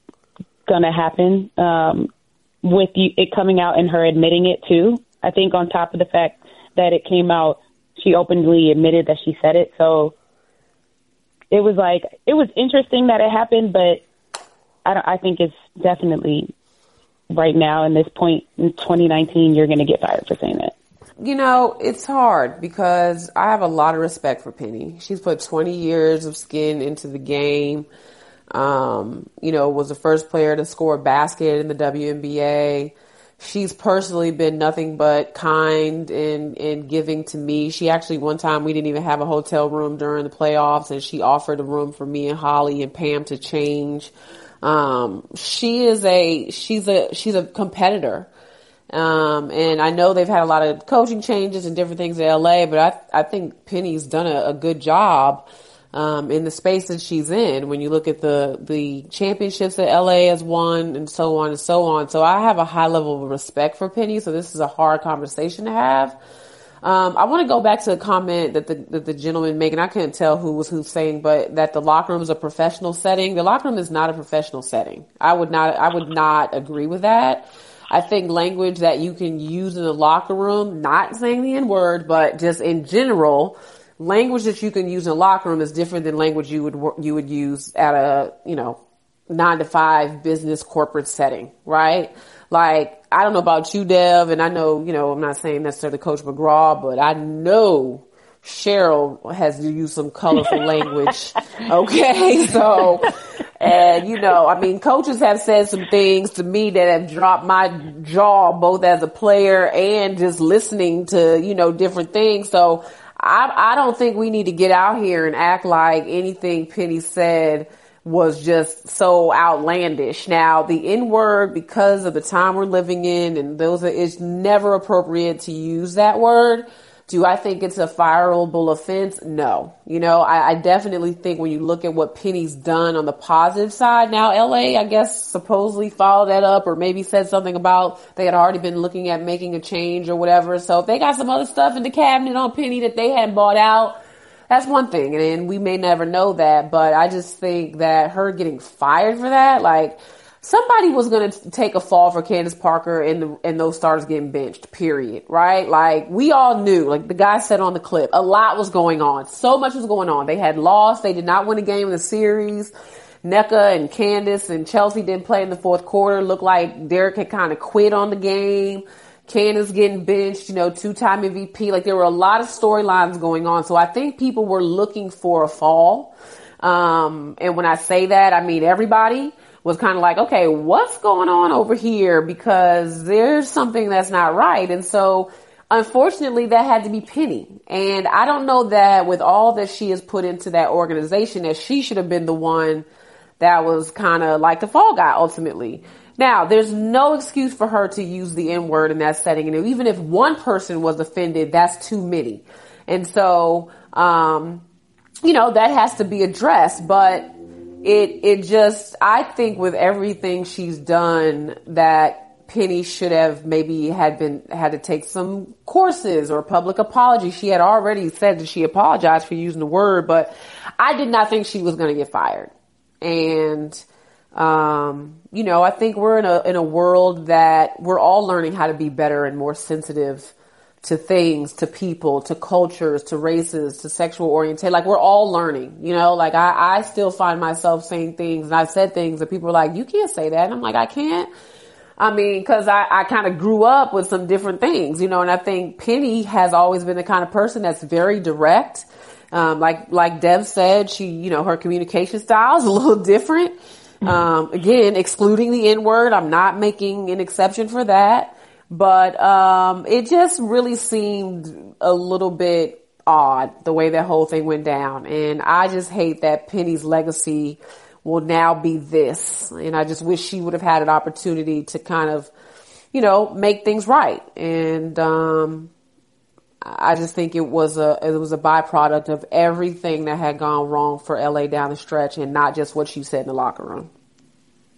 gonna happen. Um, with you, it coming out and her admitting it too. I think on top of the fact that it came out, she openly admitted that she said it. So it was like it was interesting that it happened, but I, don't, I think it's definitely right now in this point in 2019, you're going to get fired for saying it. You know, it's hard because I have a lot of respect for Penny. She's put 20 years of skin into the game. Um, you know, was the first player to score a basket in the WNBA. She's personally been nothing but kind and, and giving to me. She actually, one time, we didn't even have a hotel room during the playoffs, and she offered a room for me and Holly and Pam to change. Um, she is a she's a she's a competitor. Um, and I know they've had a lot of coaching changes and different things in LA, but I I think Penny's done a, a good job um, in the space that she's in. When you look at the the championships that LA has won and so on and so on, so I have a high level of respect for Penny. So this is a hard conversation to have. Um, I want to go back to a comment that the, that the gentleman made, and I can't tell who was who's saying, but that the locker room is a professional setting. The locker room is not a professional setting. I would not, I would not agree with that. I think language that you can use in the locker room, not saying the N word, but just in general, language that you can use in the locker room is different than language you would, you would use at a, you know, nine to five business corporate setting, right? Like, I don't know about you, Dev, and I know, you know, I'm not saying necessarily Coach McGraw, but I know Cheryl has to use some colorful language. Okay. So, and you know, I mean, coaches have said some things to me that have dropped my jaw both as a player and just listening to, you know, different things. So I, I don't think we need to get out here and act like anything Penny said was just so outlandish. Now, the N word, because of the time we're living in, and those it's never appropriate to use that word. Do I think it's a fireable offense? No. You know, I, I, definitely think when you look at what Penny's done on the positive side, now LA, I guess, supposedly followed that up or maybe said something about they had already been looking at making a change or whatever. So if they got some other stuff in the cabinet on Penny that they hadn't bought out, that's one thing, and we may never know that, but I just think that her getting fired for that, like, somebody was going to take a fall for Candace Parker and the, and those stars getting benched, period, right? Like, we all knew, like the guy said on the clip, a lot was going on. So much was going on. They had lost. They did not win a game in the series. Nneka and Candace and Chelsea didn't play in the fourth quarter. Looked like Derek had kind of quit on the game. Candace getting benched, you know, two-time MVP. Like there were a lot of storylines going on. So I think people were looking for a fall. Um, and when I say that, I mean everybody was kind of like, okay, what's going on over here? Because there's something that's not right. And so unfortunately that had to be Penny. And I don't know that with all that she has put into that organization that she should have been the one that was kind of like the fall guy ultimately. Now, there's no excuse for her to use the N word in that setting. And even if one person was offended, that's too many. And so, um, you know, that has to be addressed, but it, it just, I think with everything she's done that Penny should have maybe had been, had to take some courses or public apology. She had already said that she apologized for using the word, but I did not think she was going to get fired. And, um, you know, I think we're in a in a world that we're all learning how to be better and more sensitive to things, to people, to cultures, to races, to sexual orientation. Like we're all learning, you know, like I, I still find myself saying things and I've said things that people are like, you can't say that. And I'm like, I can't. I mean, cause I, I kind of grew up with some different things, you know, and I think Penny has always been the kind of person that's very direct Um, like, like Dev said, she, you know, her communication style is a little different. Um, again, excluding the N word. I'm not making an exception for that, but, um, it just really seemed a little bit odd the way that whole thing went down. And I just hate that Penny's legacy will now be this. And I just wish she would have had an opportunity to kind of, you know, make things right. And, um, I just think it was a it was a byproduct of everything that had gone wrong for LA down the stretch and not just what she said in the locker room.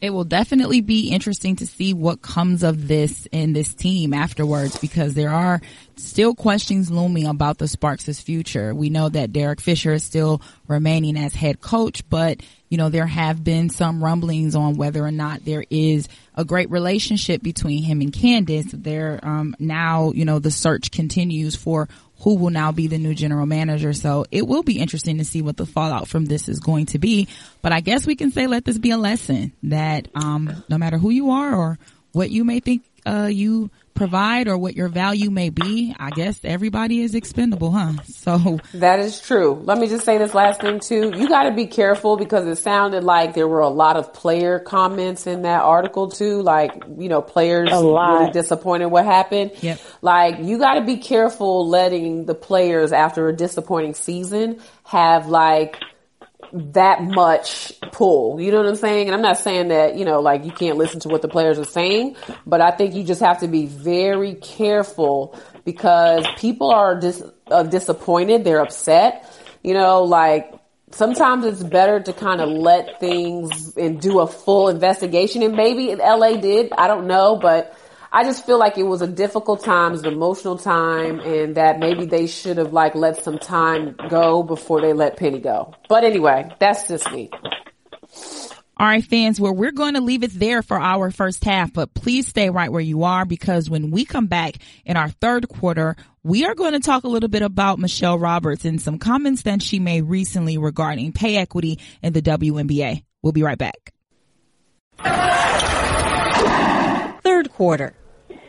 It will definitely be interesting to see what comes of this in this team afterwards because there are still questions looming about the Sparks' future. We know that Derek Fisher is still remaining as head coach, but you know, there have been some rumblings on whether or not there is a great relationship between him and Candace. There, um, now, you know, the search continues for who will now be the new general manager. So it will be interesting to see what the fallout from this is going to be. But I guess we can say let this be a lesson that um, no matter who you are or what you may think uh, you provide or what your value may be, I guess everybody is expendable, huh? So that is true. Let me just say this last thing too. You got to be careful because it sounded like there were a lot of player comments in that article too. Like, you know, players really disappointed what happened. Yep. Like, you got to be careful letting the players after a disappointing season have like, that much pull. You know what I'm saying? And I'm not saying that, you know, like you can't listen to what the players are saying, but I think you just have to be very careful because people are just dis- uh, disappointed. They're upset. You know, like sometimes it's better to kind of let things and do a full investigation. And maybe LA did. I don't know, but I just feel like it was a difficult time, it was an emotional time, and that maybe they should have like let some time go before they let Penny go. But anyway, that's just me. All right, fans, well, we're going to leave it there for our first half, but please stay right where you are because when we come back in our third quarter, we are going to talk a little bit about Michele Roberts and some comments that she made recently regarding pay equity in the WNBA. We'll be right back. Third quarter.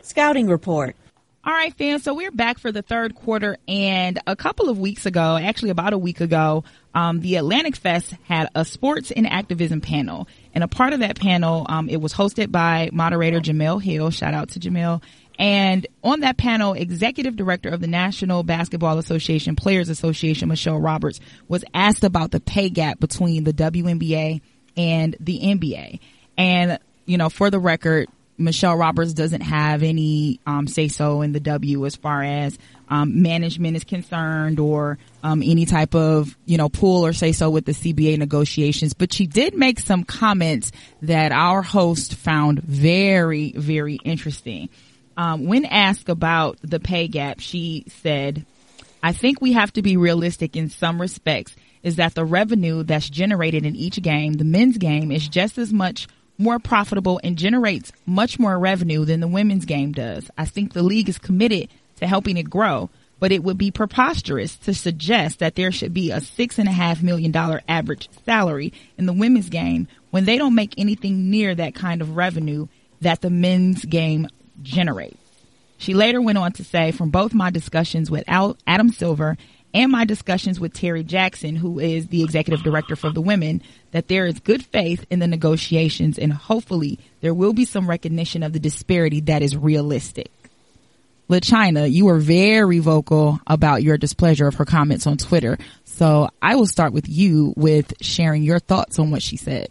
Scouting report. All right, fans. So we're back for the third quarter, and a couple of weeks ago, actually about a week ago, um, the Atlantic Fest had a sports and activism panel, and a part of that panel, um, it was hosted by moderator Jemele Hill. Shout out to Jemele. And on that panel, executive director of the National Basketball Association Players Association, Michele Roberts, was asked about the pay gap between the WNBA and the NBA. And, you know, for the record, Michele Roberts doesn't have any um, say so in the W as far as um, management is concerned or um, any type of you know pull or say so with the CBA negotiations. But she did make some comments that our host found very very interesting. Um, when asked about the pay gap, she said, "I think we have to be realistic in some respects." Is that the revenue that's generated in each game, the men's game, is just as much more profitable and generates much more revenue than the women's game does. I think the league is committed to helping it grow, but it would be preposterous to suggest that there should be a six and a half million dollar average salary in the women's game when they don't make anything near that kind of revenue that the men's game generates. She later went on to say, from both my discussions with Adam Silver and my discussions with Terri Jackson, who is the executive director for the women, that there is good faith in the negotiations and hopefully there will be some recognition of the disparity that is realistic. LaChina, you were very vocal about your displeasure of her comments on Twitter. So I will start with you with sharing your thoughts on what she said.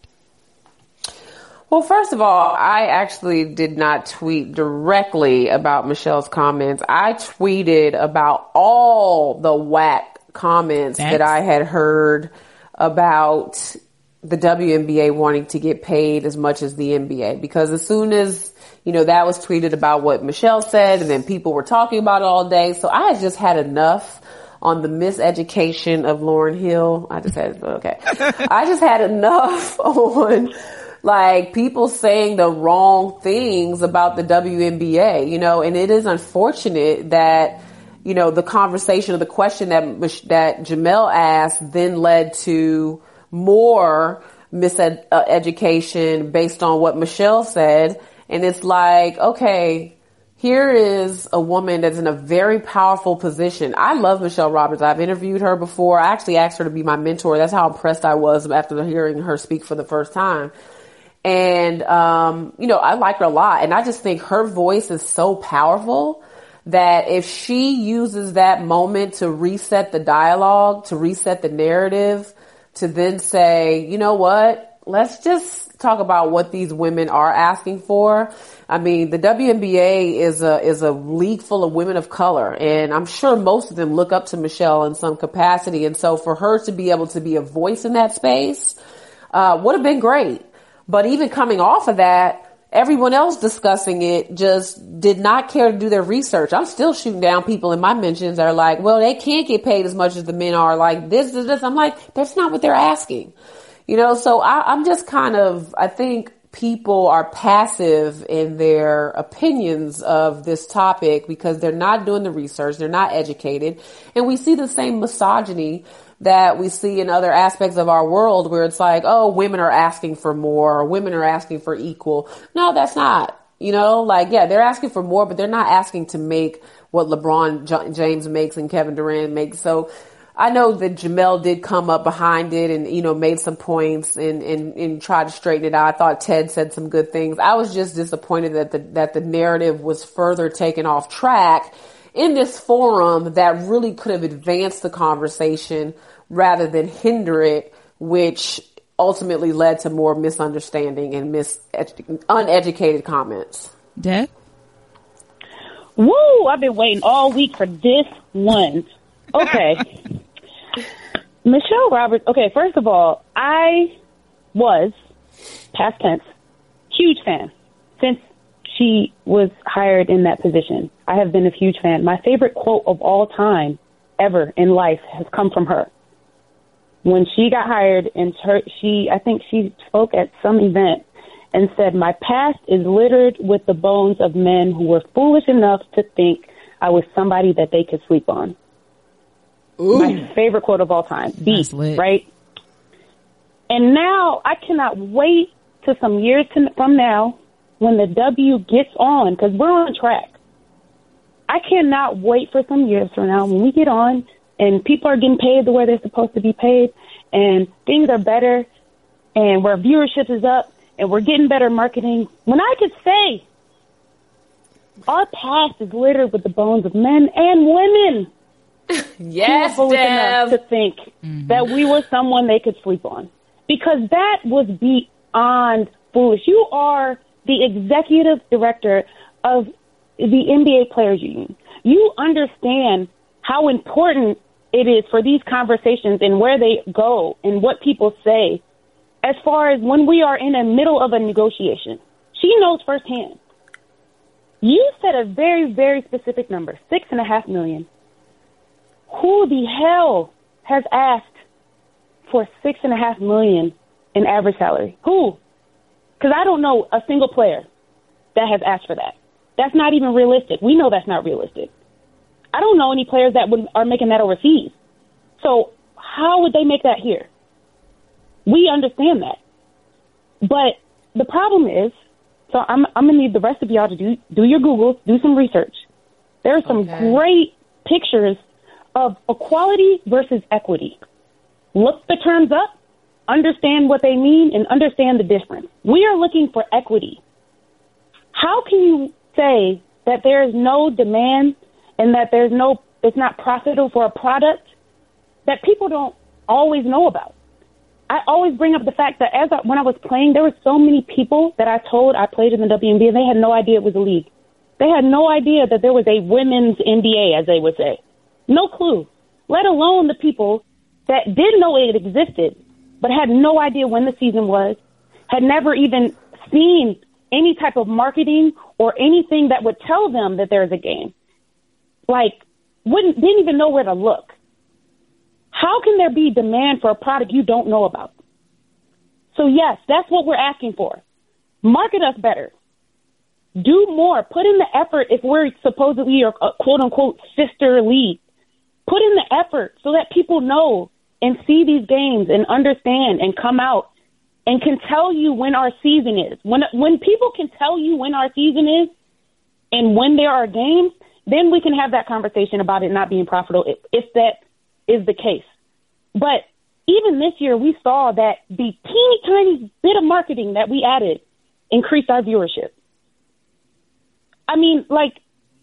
Well, first of all, I actually did not tweet directly about Michele's comments. I tweeted about all the whack comments That's- that I had heard about the WNBA wanting to get paid as much as the NBA because as soon as you know that was tweeted about what Michele said and then people were talking about it all day. So I had just had enough on the miseducation of Lauryn Hill. I just had okay. I just had enough on like people saying the wrong things about the WNBA, you know, and it is unfortunate that, you know, the conversation or the question that, that Jemele asked then led to more miseducation based on what Michele said. And it's like, okay, here is a woman that's in a very powerful position. I love Michele Roberts. I've interviewed her before. I actually asked her to be my mentor. That's how impressed I was after hearing her speak for the first time. And, um, you know, I like her a lot. And I just think her voice is so powerful that if she uses that moment to reset the dialogue, to reset the narrative, to then say, you know what, let's just talk about what these women are asking for. I mean, the WNBA is a is a league full of women of color, and I'm sure most of them look up to Michele in some capacity. And so, for her to be able to be a voice in that space uh, would have been great. But even coming off of that, everyone else discussing it just did not care to do their research. I'm still shooting down people in my mentions that are like, well, they can't get paid as much as the men are. Like this, this, this. I'm like, that's not what they're asking. You know, so I, I'm just kind of, I think people are passive in their opinions of this topic because they're not doing the research, they're not educated, and we see the same misogyny that we see in other aspects of our world where it's like, oh, women are asking for more, or women are asking for equal. No, that's not. You know, like, yeah, they're asking for more, but they're not asking to make what LeBron James makes and Kevin Durant makes. So I know that Jemele did come up behind it and, you know, made some points and, and, and tried to straighten it out. I thought Ted said some good things. I was just disappointed that the, that the narrative was further taken off track in this forum that really could have advanced the conversation rather than hinder it, which ultimately led to more misunderstanding and mis uneducated comments. Dev? Woo! I've been waiting all week for this one. Okay. Michele Roberts, okay, first of all, I was, past tense, huge fan since she was hired in that position. I have been a huge fan. My favorite quote of all time ever in life has come from her. When she got hired and her, she, I think she spoke at some event and said, my past is littered with the bones of men who were foolish enough to think I was somebody that they could sleep on. Ooh. My favorite quote of all time. Beat, right? And now I cannot wait to some years to, from now when the W gets on because we're on track. I cannot wait for some years from now when we get on and people are getting paid the way they're supposed to be paid and things are better and where viewership is up and we're getting better marketing. When I could say our past is littered with the bones of men and women yes, Dev. enough to think mm-hmm. that we were someone they could sleep on, because that was beyond foolish. You are the executive director of the NBA Players Union. You understand how important it is for these conversations and where they go and what people say as far as when we are in the middle of a negotiation. She knows firsthand. You said a very, very specific number, six and a half million. Who the hell has asked for six and a half million in average salary? Who? Because I don't know a single player that has asked for that. That's not even realistic. We know that's not realistic. I don't know any players that would, are making that overseas. So how would they make that here? We understand that. But the problem is, so I'm, I'm gonna need the rest of y'all to do do your Googles, do some research. There are some okay. great pictures of equality versus equity. Look the terms up, understand what they mean, and understand the difference. We are looking for equity. How can you say that there is no demand and that there's no, it's not profitable for a product that people don't always know about? I always bring up the fact that as I, when I was playing, there were so many people that I told I played in the WNBA, and they had no idea it was a league. They had no idea that there was a women's NBA, as they would say. No clue. Let alone the people that did know it existed, but had no idea when the season was, had never even seen any type of marketing or anything that would tell them that there's a game. Like, wouldn't didn't even know where to look. How can there be demand for a product you don't know about? So yes, that's what we're asking for. Market us better. Do more. Put in the effort if we're supposedly your quote unquote sister league. Put in the effort so that people know and see these games and understand and come out and can tell you when our season is. When when people can tell you when our season is, And when there are games, then we can have that conversation about it not being profitable if, if that is the case. But even this year, we saw that the teeny tiny bit of marketing that we added increased our viewership. I mean, like,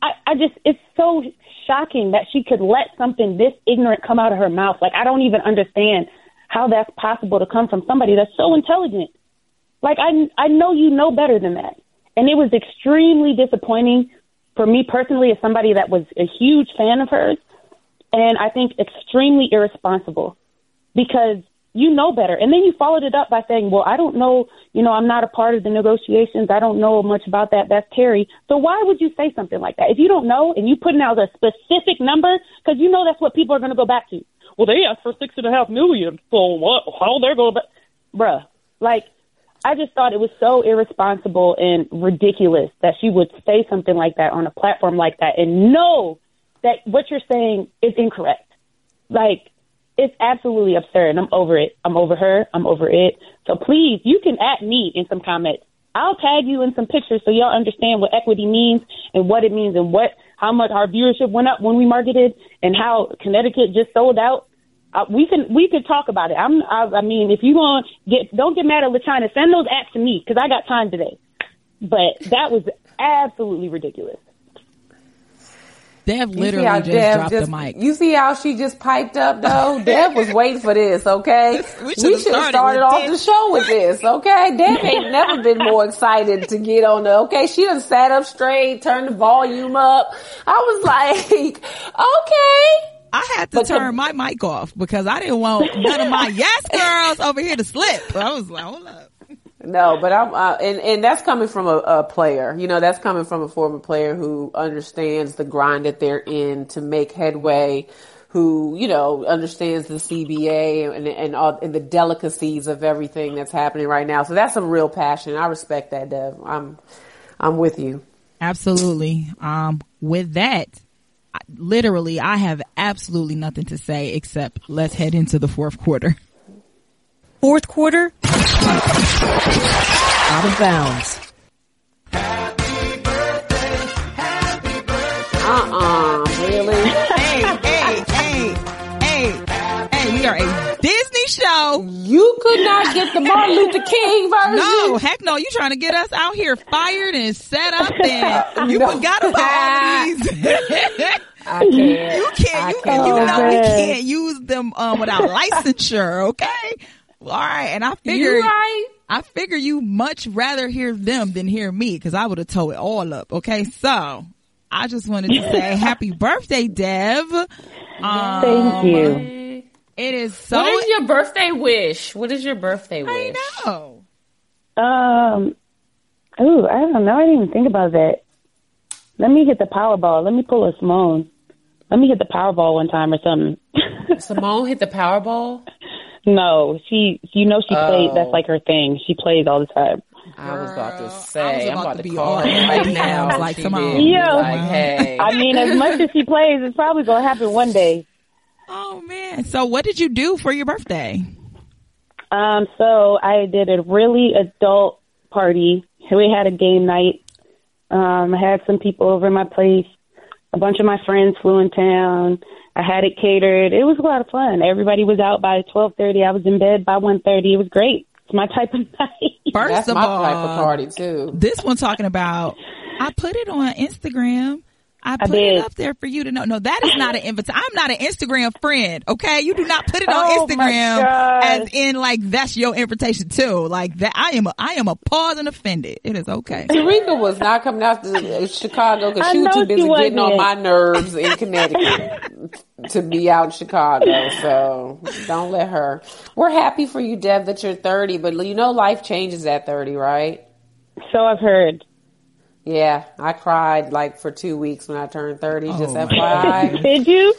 I, I just, it's so shocking that she could let something this ignorant come out of her mouth. Like, I don't even understand how that's possible to come from somebody that's so intelligent. Like, I, I know you know better than that. And it was extremely disappointing for me personally as somebody that was a huge fan of hers. And I think extremely irresponsible because you know better. And then you followed it up by saying, well, I don't know, you know, I'm not a part of the negotiations. I don't know much about that. That's Terri. So why would you say something like that? If you don't know and you putting out a specific number, because you know that's what people are going to go back to. Well, they asked for six and a half million. So what? How they're going to, Bruh, like, I just thought it was so irresponsible and ridiculous that she would say something like that on a platform like that and know that what you're saying is incorrect. Like, it's absolutely absurd. I'm over it. I'm over her. I'm over it. So please, you can at me in some comments. I'll tag you in some pictures so y'all understand what equity means and what it means and what how much our viewership went up when we marketed and how Connecticut just sold out. Uh, we can we could talk about it. I'm I, I mean, if you want get don't get mad at LaChina, send those apps to me because I got time today. But that was absolutely ridiculous. Dev literally just Dev dropped just- the mic. You see how she just piped up though? Dev was waiting for this, okay? We We should've started started with off the show with this, okay? Dev ain't never been more excited to get on the, okay? She done sat up straight, turned the volume up. I was like, okay. I had to But the- turn my mic off because I didn't want none of my yes girls over here to slip. I was like, hold up. No, but I'm, uh, and, and that's coming from a, a player. You know, that's coming from a former player who understands the grind that they're in to make headway, who, you know, understands the CBA and, and all, and the delicacies of everything that's happening right now. So that's some real passion. I respect that, Dev. I'm, I'm with you. Absolutely. Um, with that, literally, I have absolutely nothing to say except let's head into the fourth quarter. Fourth quarter. Out of bounds. Happy birthday. Happy birthday. Uh-uh, really? hey, hey, hey, hey, hey, we are a Disney show. You could not get the Martin Luther King version. No, heck no. You trying to get us out here fired and set up and you No. forgot about all these. I can't. You can't, I you, can't. you know we can't use them, um, without licensure, okay? All right. And I figure, You right? I figure you much rather hear them than hear me because I would have towed it all up. Okay. So I just wanted to say happy birthday, Dev. Um, Thank you. It is so, what is your birthday wish? What is your birthday wish? I know. Um, ooh, I don't know. I didn't even think about that. Let me hit the Powerball. Let me pull a Seimone. Let me hit the Powerball one time or something. Seimone hit the Powerball. No, she, you know, she plays. That's like her thing. She plays all the time. I was about to I was say, I'm about about to to be call all her in right my now. DMs like, She come on. Yeah. Like, hey. I mean, as much as she plays, it's probably gonna happen one day. Oh man. So what did you do for your birthday? Um, so I did a really adult party. We had a game night. Um, I had some people over at my place. A bunch of my friends flew in town. I had it catered. It was a lot of fun. Everybody was out by twelve thirty. I was in bed by one thirty. It was great. It's my type of night. First That's of my all, type of party too. this one talking about I put it on Instagram. I put it up there for you to know. No, that is not an invitation. I'm not an Instagram friend. Okay, you do not put it on Oh, Instagram as in like that's your invitation too. Like that, I am. A, I am appalled and offended. It is okay. Terrika was not coming out to Chicago because she was too busy she getting on my nerves in Connecticut to be out in Chicago. So don't let her. We're happy for you, Dev, that you're 30, but you know life changes at 30, right? So I've heard. Yeah, I cried like for two weeks when I turned 30, just Oh, my FYI. Did you?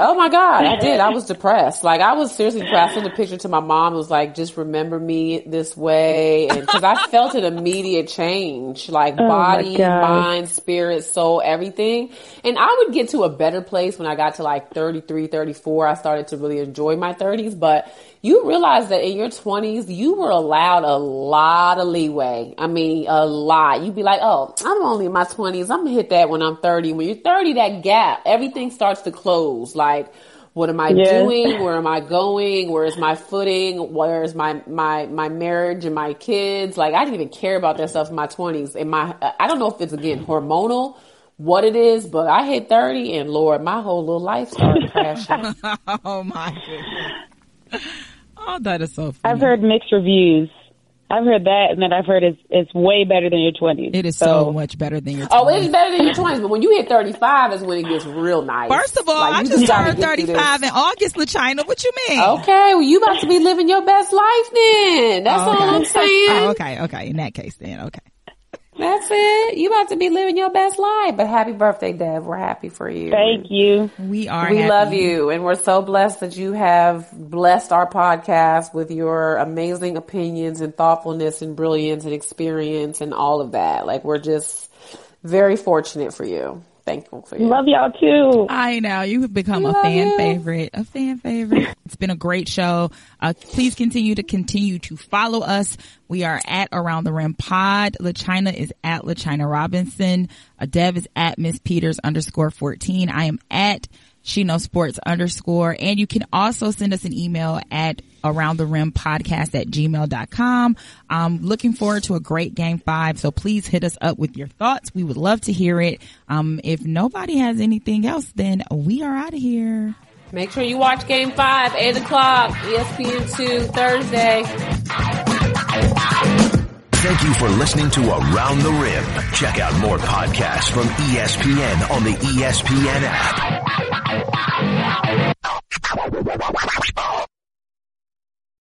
Oh my God, I did. I was depressed. Like I was seriously depressed. I sent a picture to my mom. It was like, just remember me this way. And cause I felt an immediate change, like Oh, body, mind, spirit, soul, everything. And I would get to a better place when I got to like 33, 34. I started to really enjoy my thirties, but you realize that in your 20s, you were allowed a lot of leeway. I mean, a lot. You'd be like, oh, I'm only in my 20s. I'm gonna hit that when I'm 30. When you're 30, that gap, everything starts to close. Like, what am I Yes. doing? Where am I going? Where is my footing? Where is my, my, my marriage and my kids? Like, I didn't even care about that stuff in my 20s. In my, I don't know if it's again hormonal, what it is, but I hit 30 and Lord, my whole little life started crashing. oh my goodness. Oh, that is so funny. I've heard mixed reviews. I've heard that, and then I've heard it's it's way better than your twenties. It is so, much better than your Oh, it's better than your 20s, but when you hit 35 is when it gets real nice. First of all, Like, I you just turned 35 in August, LaChina. What you mean? Okay, well, you about to be living your best life then. That's Oh, all. I'm saying. Oh, okay, okay. In that case, then, okay. That's it. You about to be living your best life. But happy birthday, Dev. We're happy for you. Thank you. We are. We happy. love you, and we're so blessed that you have blessed our podcast with your amazing opinions and thoughtfulness and brilliance and experience and all of that. Like we're just very fortunate for you. Thankful for you. Love y'all too. I know you have become a fan you. favorite, a fan favorite. It's been a great show. Uh, please continue to continue to follow us. We are at Around the Rim Pod. LaChina is at LaChina Robinson. Uh, Dev is at Miss Peters underscore 14. I am at She Knows Sports underscore. And you can also send us an email at around the rim podcast at gmail.com. I'm um, looking forward to a great game five. So please hit us up with your thoughts. We would love to hear it. Um, if nobody has anything else, then we are out of here. Make sure you watch game five, eight o'clock, ESPN two Thursday. Thank you for listening to Around the Rim. Check out more podcasts from ESPN on the ESPN app.